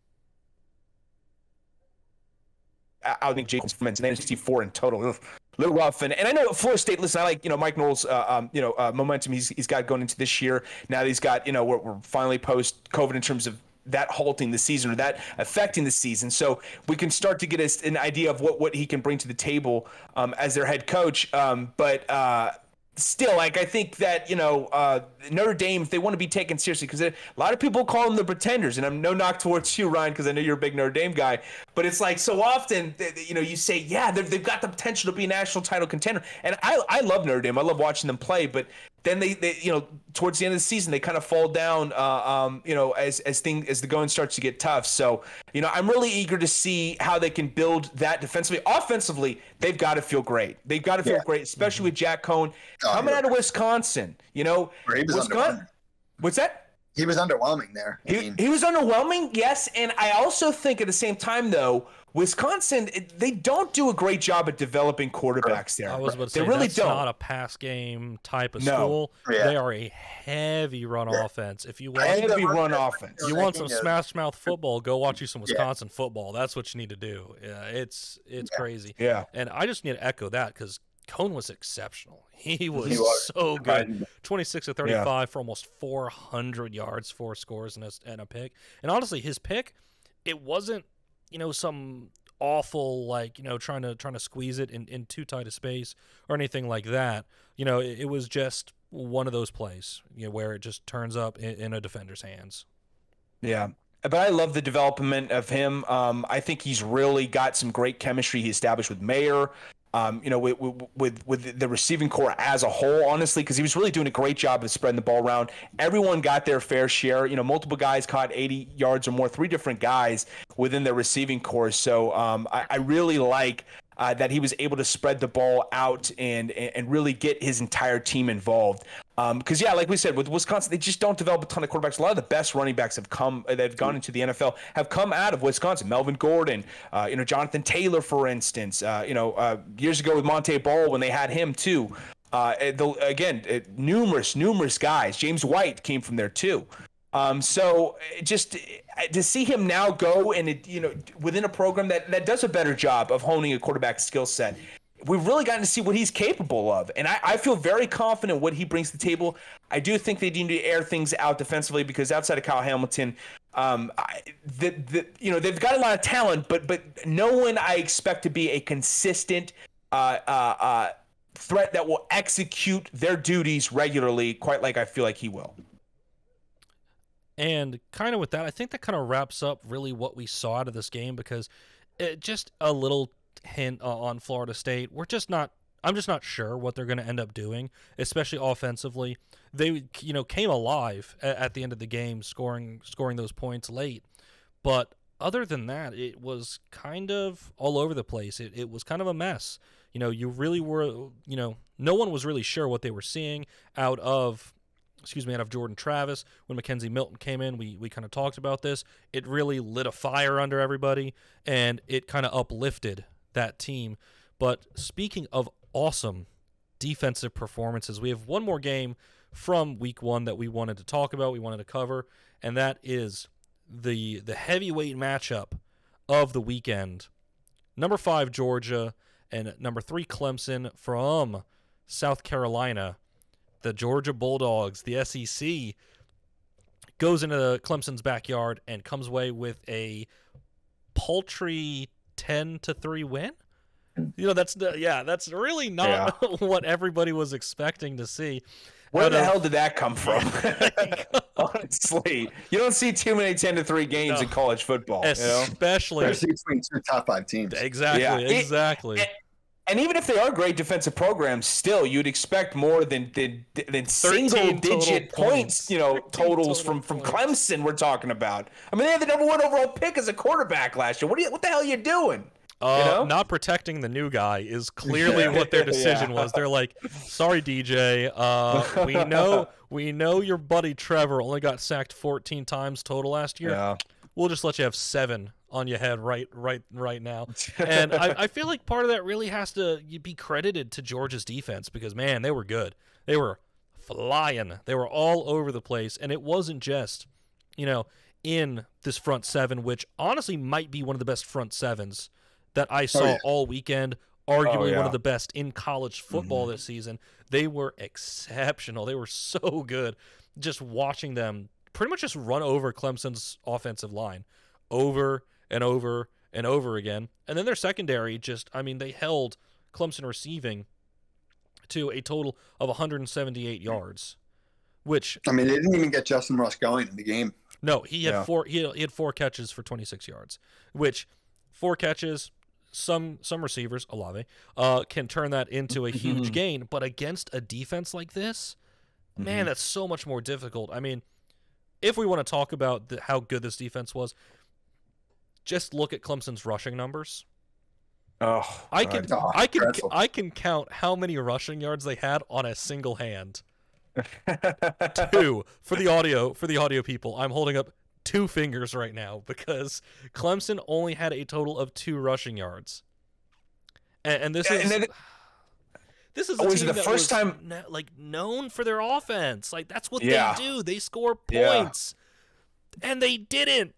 I think Jacobs from 64 in total. A little rough, and, and I know Florida State. Listen, I like you know Mike Norvell, uh, um, you know momentum he's he's got going into this year. Now that he's got you know we're, we're finally post COVID in terms of that halting the season or that affecting the season. So we can start to get us an idea of what, what he can bring to the table um, as their head coach. Um, but uh, still, like I think that you know uh, Notre Dame, if they want to be taken seriously, because a lot of people call them the pretenders, and I'm no knock towards you, Ryan, because I know you're a big Notre Dame guy, but it's like so often, you know, you say, yeah, they've got the potential to be a national title contender, and I I love Notre Dame, I love watching them play, but then they, they you know towards the end of the season they kind of fall down uh, um, you know as as thing as the going starts to get tough. So you know i'm really eager to see how they can build that defensively. Offensively they've got to feel great. They've got to feel yeah. great especially mm-hmm. with jack coan oh, coming out of wisconsin you know? Wisconsin what's that he was underwhelming there. He, mean, he was underwhelming, yes. And I also think at the same time, though, Wisconsin, they don't do a great job at developing quarterbacks there. I was about to say, they really don't. not a pass game type of no. school. Yeah. They are a heavy run yeah. offense. If you want heavy run offense, you want some smash mouth football, go watch you some Wisconsin yeah. football. That's what you need to do. Yeah, it's it's crazy. Yeah, and I just need to echo that because Coan was exceptional. He was, he was. so good. 26 to 35 yeah. for almost 400 yards, four scores, and a, and a pick. And honestly, his pick, it wasn't you know some awful like you know trying to trying to squeeze it in, in too tight a space or anything like that you know it, it was just one of those plays you know where it just turns up in, in, a defender's hands yeah but I love the development of him. Um, I think he's really got some great chemistry he established with Mayer um, you know, with, with with the receiving core as a whole, honestly, because he was really doing a great job of spreading the ball around. Everyone got their fair share. You know, multiple guys caught 80 yards or more, three different guys within their receiving core. So um, I, I really like uh, that he was able to spread the ball out and and really get his entire team involved. Because um, yeah, like we said, with Wisconsin, they just don't develop a ton of quarterbacks. A lot of the best running backs have come that have gone into the NFL have come out of Wisconsin. Melvin Gordon, uh, you know, Jonathan Taylor, for instance. Uh, you know, uh, years ago with Montee Ball when they had him too. Uh, the, again, numerous, numerous guys. James White came from there too. Um, so just to see him now go and it, you know within a program that that does a better job of honing a quarterback skill set. We've really gotten to see what he's capable of, and I, I feel very confident what he brings to the table. I do think they need to air things out defensively because outside of Kyle Hamilton, um, I, the, the you know they've got a lot of talent, but but no one I expect to be a consistent uh, uh, uh, threat that will execute their duties regularly, quite like I feel like he will. And kind of with that, I think that kind of wraps up really what we saw out of this game because it just a little hint uh, on Florida State. We're just not. I'm just not sure what they're going to end up doing, especially offensively. They, you know, came alive at, at the end of the game, scoring scoring those points late. But other than that, it was kind of all over the place. It, it was kind of a mess. You know, you really were, you know, no one was really sure what they were seeing out of excuse me, out of Jordan Travis. When McKenzie Milton came in, we, we kind of talked about this. It really lit a fire under everybody and it kind of uplifted that team. But speaking of awesome defensive performances, we have one more game from week one that we wanted to talk about, we wanted to cover, and that is the the heavyweight matchup of the weekend. Number five, Georgia, and number three, Clemson from South Carolina the Georgia Bulldogs, the SEC, goes into Clemson's backyard and comes away with a paltry 10 to 3 win. You know, that's yeah, that's really not yeah. what everybody was expecting to see. Where the hell did that come from? Honestly, you don't see too many ten to three games no. in college football, especially you know? between two top five teams. Exactly, yeah. exactly. It, and even if they are great defensive programs, still you'd expect more than than, than single digit points, points, you know, totals from from points. Clemson. We're talking about. I mean, they had the number one overall pick as a quarterback last year. What do you, what the hell are you doing? Uh, you know? Not protecting the new guy is clearly what their decision yeah. was. They're like, "Sorry, DJ. Uh, we know we know your buddy Trevor only got sacked 14 times total last year. Yeah. We'll just let you have seven on your head right right right now. And I, I feel like part of that really has to be credited to Georgia's defense because man, they were good. They were flying. They were all over the place, and it wasn't just you know in this front seven, which honestly might be one of the best front sevens that I oh, saw oh, yeah. all weekend. Arguably oh, yeah. one of the best in college football mm-hmm. this season. They were exceptional. They were so good. Just watching them pretty much just run over Clemson's offensive line over and over and over again. And then their secondary just, I mean, they held Clemson receiving to a total of 178 yards, which I mean, they didn't even get Justin Ross going in the game. no, he had Yeah. four he had, he had four catches for 26 yards, which four catches some some receivers, Olave, uh can turn that into a huge gain, but against a defense like this, man, that's so much more difficult. I mean, if we want to talk about the, how good this defense was, just look at Clemson's rushing numbers. Oh, I can Oh, I can dreadful. I can count how many rushing yards they had on a single hand. Two for the audio for the audio people. I'm holding up two fingers right now because Clemson only had a total of two rushing yards. And, and this Yeah, is and then- this is a oh, Was it team the that first was time- kn- like known for their offense. Like that's what Yeah. they do. They score Yeah. points. And they didn't.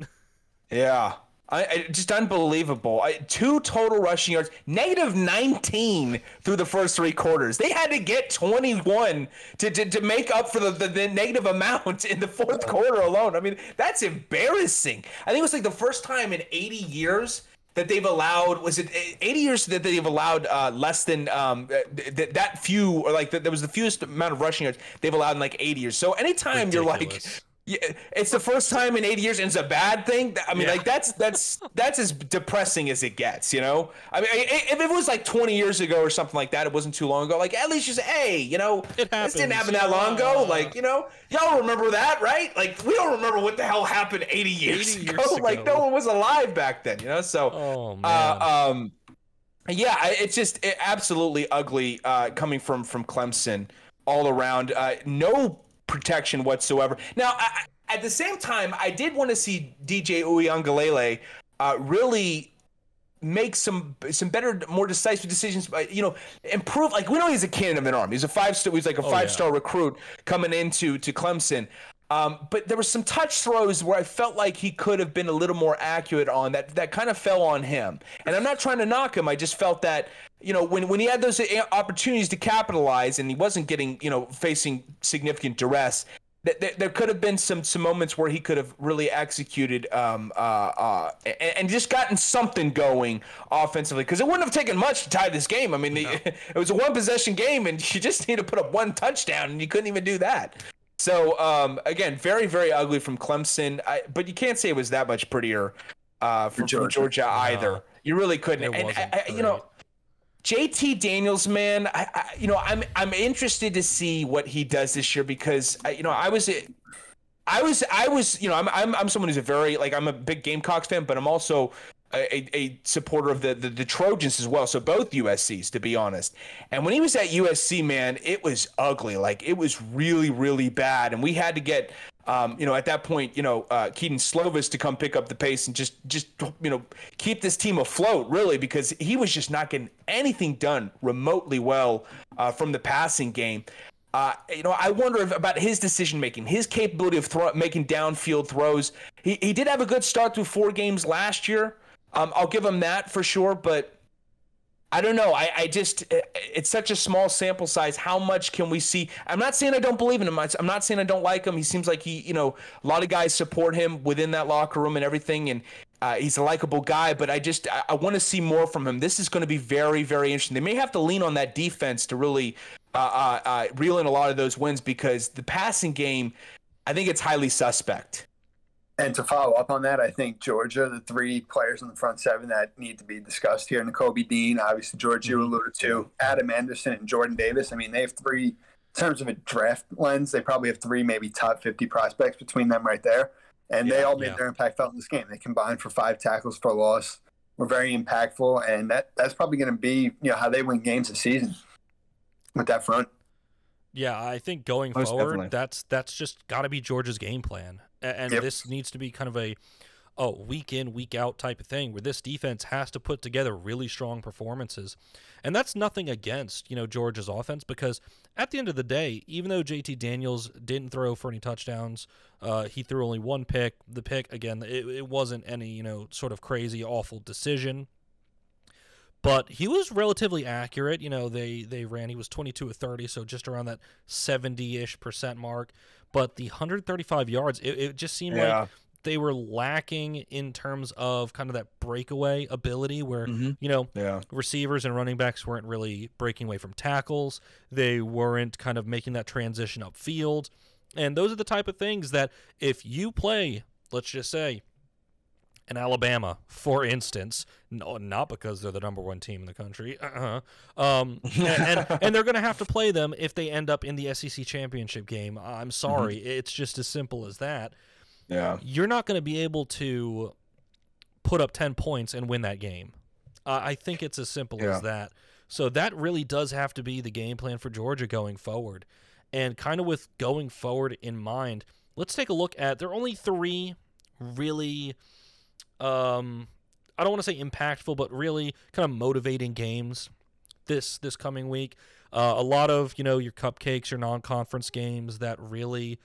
Yeah. I, I just unbelievable. I, two total rushing yards, negative 19 through the first three quarters. They had to get 21 to, to, to make up for the, the, the negative amount in the fourth quarter alone. I mean, that's embarrassing. I think it was like the first time in 80 years that they've allowed was it 80 years that they've allowed uh, less than um, th- th- that few or like there was the fewest amount of rushing yards they've allowed in like 80 years. So anytime you're like Ridiculous. Yeah, it's the first time in 80 years, and it's a bad thing. I mean, Yeah. like that's that's that's as depressing as it gets, you know. I mean, if it was like 20 years ago or something like that, it wasn't too long ago. Like at least just hey, you know, It this didn't happen that long ago. Like you know, y'all remember that, right? Like we don't remember what the hell happened 80 years, 80 ago. years Like no one was alive back then, you know. So Oh uh, um, yeah, it's just it, absolutely ugly uh, coming from from Clemson all around. Uh, no protection whatsoever. Now, I, at the same time, I did want to see DJ Uiagalelei uh, really make some some better, more decisive decisions. But you know, improve. Like we know he's a cannon of an arm. He's a five star. He's like a Oh, five star recruit coming into to Clemson. Um, but there were some touch throws where I felt like he could have been a little more accurate on that. That kind of fell on him. And I'm not trying to knock him. I just felt that you know when when he had those uh, opportunities to capitalize and he wasn't getting you know facing significant duress. th- th- There could have been some some moments where he could have really executed um, uh, uh, and, just gotten something going offensively because it wouldn't have taken much to tie this game. I mean, the, it was a one possession game and you just need to put up one touchdown and you couldn't even do that. So um, again, very very ugly from Clemson, I, but you can't say it was that much prettier uh, from, from Georgia. Georgia either. No. You really couldn't. It and wasn't I, I, you know. JT Daniels, man, you know I'm I'm interested to see what he does this year because you know I was. I was, I was, you know, I'm, I'm, I'm someone who's a very like, I'm a big Gamecocks fan, but I'm also a, a, supporter of the, the the Trojans as well. So both USC's, to be honest. And when he was at USC, man, it was ugly. Like it was really, really bad. And we had to get, um, you know, at that point, you know, uh, Kedon Slovis to come pick up the pace and just, just, you know, keep this team afloat, really, because he was just not getting anything done remotely well uh, from the passing game. Uh, you know, I wonder if, about his decision making, his capability of making downfield throws. He, he did have a good start through four games last year. Um, I'll give him that for sure, but I don't know. I, I just, it's such a small sample size. How much can we see? I'm not saying I don't believe in him. I'm not saying I don't like him. He seems like he, you know, a lot of guys support him within that locker room and everything. And uh, he's a likable guy, but I just, I, I want to see more from him. This is going to be very, very interesting. They may have to lean on that defense to really uh, uh, uh, reel in a lot of those wins because the passing game, I think it's highly suspect. And to follow up on that, I think Georgia, the three players in the front seven that need to be discussed here, Nakobe Dean, obviously George you Mhm. alluded to, Adam Anderson and Jordan Davis. I mean, they have three, in terms of a draft lens, they probably have three, maybe top 50 prospects between them right there. And they all made yeah. their impact felt in this game. They combined for five tackles for a loss, were very impactful. And that, that's probably going to be, you know, how they win games this season with that front. Yeah, I think going Most forward, definitely. that's that's just got to be Georgia's game plan, A- and Yep. this needs to be kind of a oh week in week out type of thing where this defense has to put together really strong performances, and that's nothing against you know Georgia's offense because at the end of the day, even though JT Daniels didn't throw for any touchdowns, uh, he threw only one pick. The pick again, it, it wasn't any you know sort of crazy awful decision but he was relatively accurate. You know, they they ran he was 22 of 30, so just around that 70-ish percent mark. But the 135 yards, it, it just seemed like they were lacking in terms of kind of that breakaway ability where, Mhm. you know, Yeah. receivers and running backs weren't really breaking away from tackles. They weren't kind of making that transition upfield. And those are the type of things that if you play, let's just say, in Alabama, for instance, no, not because they're the number one team in the country, uh-uh, um, and, and, and they're going to have to play them if they end up in the SEC championship game. I'm sorry, it's just as simple as that. Yeah. You're not going to be able to put up 10 points and win that game. Uh, I think it's as simple Yeah. as that. So that really does have to be the game plan for Georgia going forward. And kind of with going forward in mind, let's take a look at there are only three really um I don't want to say impactful, but really kind of motivating games this this coming week. Uh, a lot of you know your cupcakes, your non-conference games that really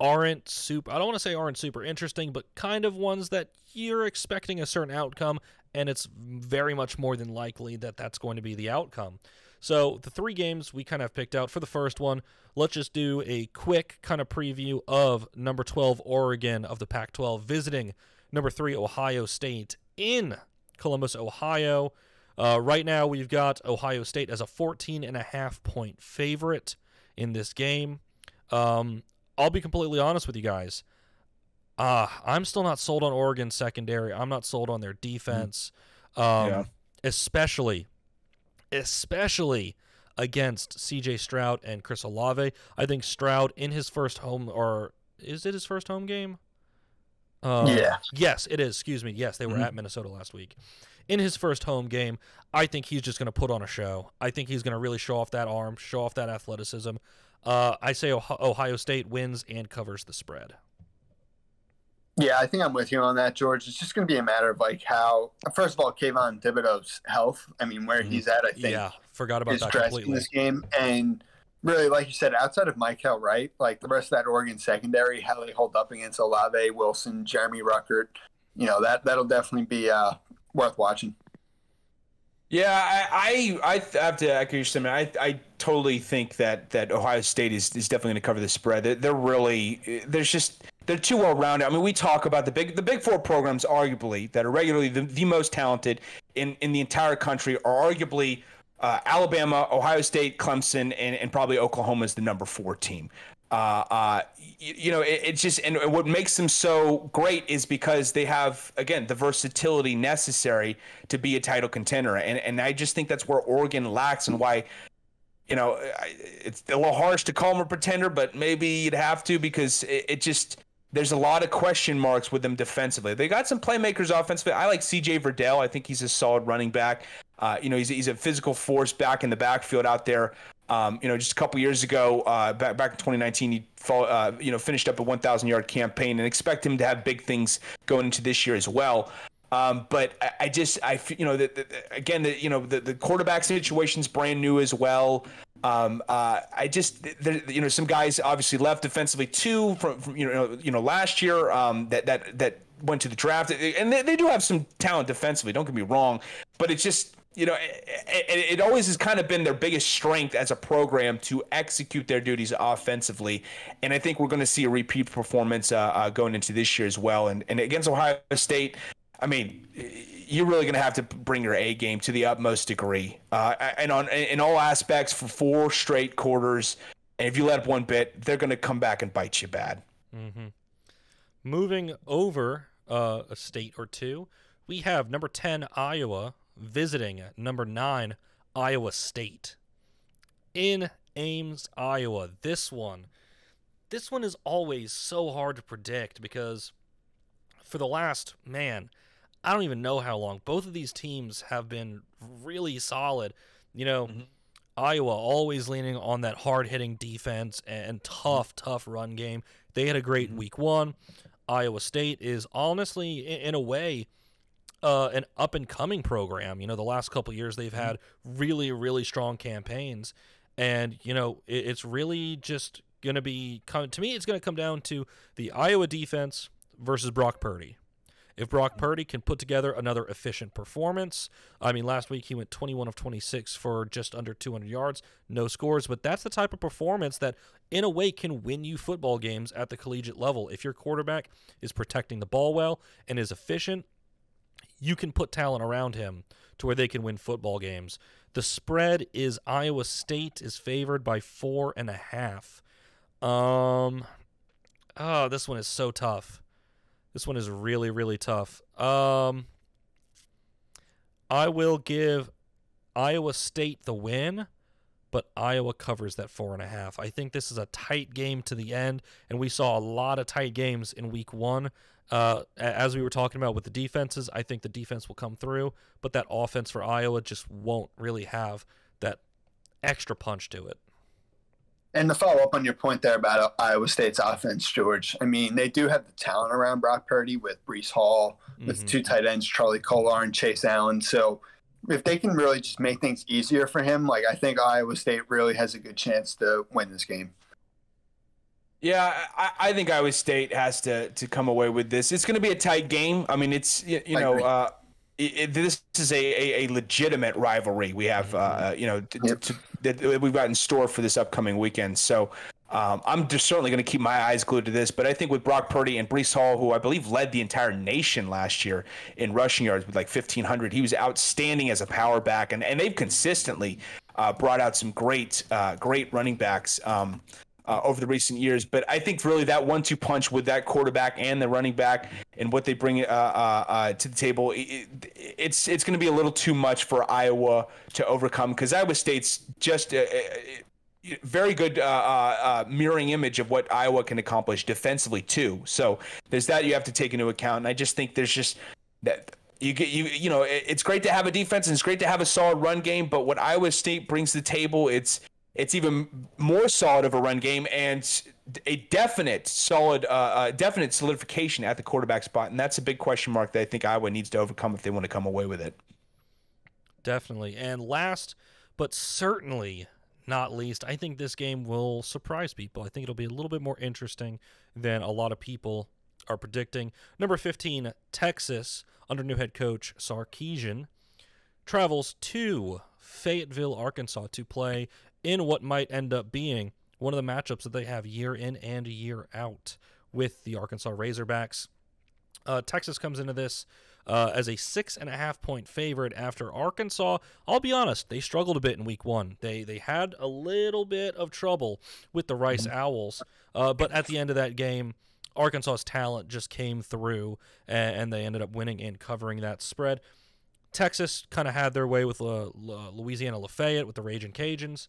aren't super. I don't want to say aren't super interesting, but kind of ones that you're expecting a certain outcome, and it's very much more than likely that that's going to be the outcome. So the three games we kind of picked out for the first one. Let's just do a quick kind of preview of number 12 Oregon of the Pac-12 visiting number three Ohio State in Columbus, Ohio. Uh, right now, we've got Ohio State as a 14 and a half point favorite in this game. Um, I'll be completely honest with you guys. Uh, I'm still not sold on Oregon's secondary. I'm not sold on their defense, um, Yeah. especially, especially against C.J. Stroud and Chris Olave. I think Stroud in his first home, or is it his first home game? Uh, Yeah. Yes, it is. Excuse me. Yes, they were Mhm. at Minnesota last week. In his first home game, I think he's just going to put on a show. I think he's going to really show off that arm, show off that athleticism. Uh, I say Ohio State wins and covers the spread. Yeah, I think I'm with you on that, George. It's just going to be a matter of like how, first of all, Kayvon Thibodeaux's health. I mean, where Mhm. he's at, I think, Yeah, forgot about is that dressed in this game. And really, like you said, outside of Mykael Wright, like the rest of that Oregon secondary, how they hold up against Olave, Wilson, Jeremy Ruckert, you know, that, that'll definitely be uh, worth watching. Yeah, I I, I have to echo your sentiment. I, I totally think that that Ohio State is, is definitely going to cover the spread. They're, they're really there's just they're too well rounded. I mean, we talk about the big the Big Four programs, arguably that are regularly the, the most talented in in the entire country, are arguably uh, Alabama, Ohio State, Clemson, and, and probably Oklahoma is the number four team. Uh, uh, you, you know, it, it's just and what makes them so great is because they have again the versatility necessary to be a title contender, and and I just think that's where Oregon lacks, and why. You know, it's a little harsh to call them a pretender, but maybe you'd have to because it, it just there's a lot of question marks with them defensively. They got some playmakers offensively. I like C.J. Verdell. I think he's a solid running back. Uh, you know, he's he's a physical force back in the backfield out there. Um, you know, just a couple years ago, uh, back back in 2019, he fall, uh, you know finished up a 1,000 yard campaign, and expect him to have big things going into this year as well. Um, but I, I just I you know the, the, again the you know the, the quarterback situation's brand new as well. Um, uh, I just you know some guys obviously left defensively too from, from you know you know last year um, that that that went to the draft and they, they do have some talent defensively. Don't get me wrong, but it's just you know it, it, it always has kind of been their biggest strength as a program to execute their duties offensively, and I think we're going to see a repeat performance uh, uh, going into this year as well. And and against Ohio State. I mean, you're really going to have to bring your A game to the utmost degree, uh, and on in all aspects for four straight quarters. And if you let up one bit, they're going to come back and bite you bad. hmm Moving over uh, a state or two, we have number 10 Iowa visiting number 9 Iowa State in Ames, Iowa. This one this one is always so hard to predict because for the last man, I don't even know how long both of these teams have been really solid. You know, Mhm. Iowa always leaning on that hard-hitting defense and tough, tough run game. They had a great Mhm. week one. Iowa State is honestly, in a way, uh, an up and coming program. You know, the last couple years they've had really, really strong campaigns, and you know, it, it's really just going to be to me. It's going to come down to the Iowa defense versus Brock Purdy. If Brock Purdy can put together another efficient performance, I mean, last week he went 21 of 26 for just under 200 yards, no scores, but that's the type of performance that, in a way, can win you football games at the collegiate level. If your quarterback is protecting the ball well and is efficient, you can put talent around him to where they can win football games. The spread is Iowa State is favored by four and a half. Um, oh, this one is so tough. This one is really, really tough. Um, I will give Iowa State the win, but Iowa covers that four and a half. I think this is a tight game to the end, and we saw a lot of tight games in week one. Uh, as we were talking about with the defenses, I think the defense will come through, but that offense for Iowa just won't really have that extra punch to it. And to follow up on your point there about Iowa State's offense, George, I mean, they do have the talent around Brock Purdy with Breece Hall, with mm-hmm. two tight ends, Charlie Kolar and Chase Allen. So if they can really just make things easier for him, like I think Iowa State really has a good chance to win this game. Yeah, I, I think Iowa State has to to come away with this. It's going to be a tight game. I mean, it's you, you know. Uh, it, this is a, a, a, legitimate rivalry we have, uh, you know, to, to, that we've got in store for this upcoming weekend. So um, I'm just certainly going to keep my eyes glued to this. But I think with Brock Purdy and Breece Hall, who I believe led the entire nation last year in rushing yards with like 1,500, he was outstanding as a power back, and, and they've consistently uh, brought out some great uh, great running backs. Um, uh, over the recent years. But I think really that one-two punch with that quarterback and the running back and what they bring uh, uh, uh to the table, it, it's it's going to be a little too much for Iowa to overcome because Iowa State's just a, a very good uh, uh, mirroring image of what Iowa can accomplish defensively too. So there's that you have to take into account. And I just think there's just that you get you you know it's great to have a defense and it's great to have a solid run game but what iowa state brings to the table it's it's even more solid of a run game and a definite solid, uh, uh, definite solidification at the quarterback spot, and that's a big question mark that I think Iowa needs to overcome if they want to come away with it. Definitely, and last but certainly not least, I think this game will surprise people. I think it'll be a little bit more interesting than a lot of people are predicting. Number 15, Texas, under new head coach Sarkisian, travels to Fayetteville, Arkansas to play in what might end up being one of the matchups that they have year in and year out with the Arkansas Razorbacks. Uh, Texas comes into this uh, as a six and a half point favorite after Arkansas. I'll be honest, they struggled a bit in week one. They they had a little bit of trouble with the Rice mm-hmm. Owls, uh, but at the end of that game, Arkansas's talent just came through, and, and they ended up winning and covering that spread. Texas kind of had their way with uh, Louisiana Lafayette with the Raging Cajuns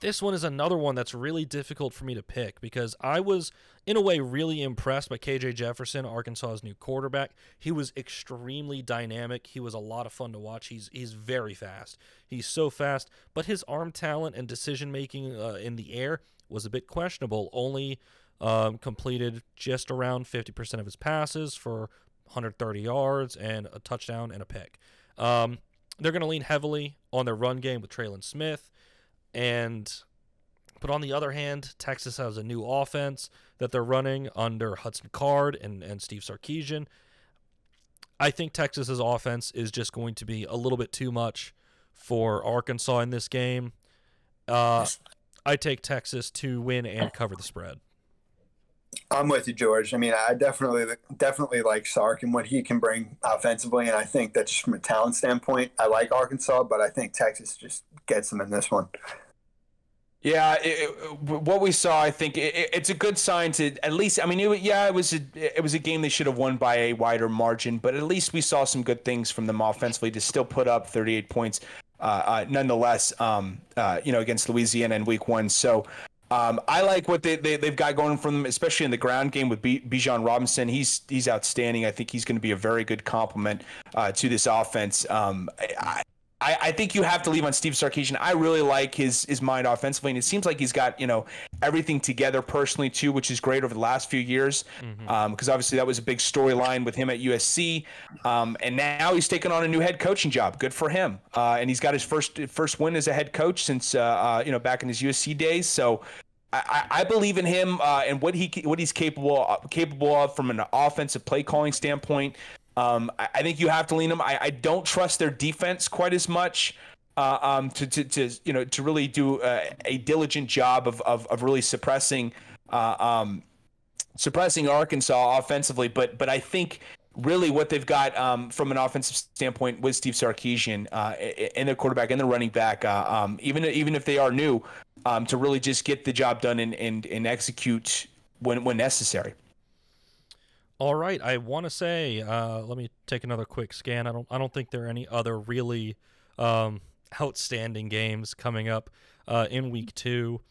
this one is another one that's really difficult for me to pick because I was, in a way, really impressed by KJ Jefferson, Arkansas's new quarterback. He was extremely dynamic. He was a lot of fun to watch. He's he's very fast. He's so fast, but his arm talent and decision making uh, in the air was a bit questionable. Only um, completed just around 50% of his passes for 130 yards and a touchdown and a pick. Um, they're going to lean heavily on their run game with Trelon Smith. And but on the other hand, Texas has a new offense that they're running under Hudson Card and, and Steve Sarkisian. I think Texas's offense is just going to be a little bit too much for Arkansas in this game. Uh, I take Texas to win and cover the spread. I'm with you, George. I mean, I definitely, definitely like Sark and what he can bring offensively, and I think that just from a talent standpoint, I like Arkansas, but I think Texas just gets them in this one. Yeah, it, it, what we saw, I think it, it's a good sign to at least. I mean, yeah, it was a it was a game they should have won by a wider margin, but at least we saw some good things from them offensively to still put up 38 points, uh, uh, nonetheless. Um, uh, you know, against Louisiana in Week One. So. Um, I like what they, they they've got going for them, especially in the ground game with B- Bijan Robinson. He's he's outstanding. I think he's going to be a very good complement uh, to this offense. Um, I, I, I, think you have to leave on Steve Sarkisian. I really like his his mind offensively, and it seems like he's got you know everything together personally too, which is great over the last few years. Because mm-hmm. um, obviously that was a big storyline with him at USC, um, and now he's taking on a new head coaching job. Good for him, uh, and he's got his first first win as a head coach since uh, uh, you know back in his USC days. So I, I believe in him uh, and what he what he's capable of, capable of from an offensive play calling standpoint. Um, I, I, think you have to lean him. I, I, don't trust their defense quite as much uh, um, to, to, to you know to really do a, a diligent job of, of, of really suppressing uh, um, suppressing Arkansas offensively. But but I think really what they've got um, from an offensive standpoint with Steve Sarkisian uh, and their quarterback and their running back, uh, um, even even if they are new, um, to really just get the job done and, and, and execute when when necessary. All right, I want to say, uh, let me take another quick scan. I don't I don't think there are any other really um, outstanding games coming up uh, in week two.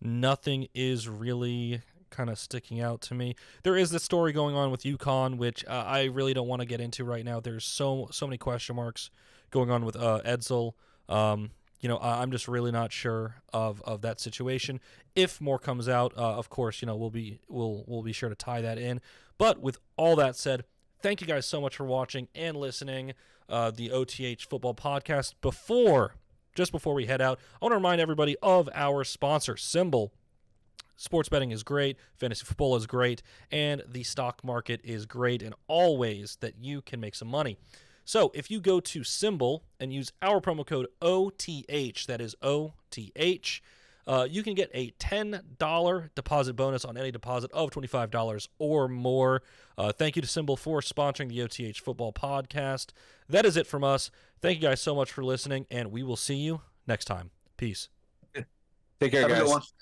Nothing is really kind of sticking out to me. There is the story going on with UConn, which uh, I really don't want to get into right now. There's so so many question marks going on with uh, Edsall. Um, you know, I'm just really not sure of, of that situation. If more comes out, uh, of course, you know, we'll be we'll we'll be sure to tie that in. But with all that said, thank you guys so much for watching and listening uh, the OTH Football Podcast. Before, just before we head out, I want to remind everybody of our sponsor, Symbol. Sports betting is great, fantasy football is great, and the stock market is great in all ways that you can make some money. So if you go to Symbol and use our promo code OTH, that is OTH, uh, you can get a $10 deposit bonus on any deposit of $25 or more. Uh, thank you to Symbol for sponsoring the OTH Football Podcast. That is it from us. Thank you guys so much for listening, and we will see you next time. Peace. Take care, Have guys.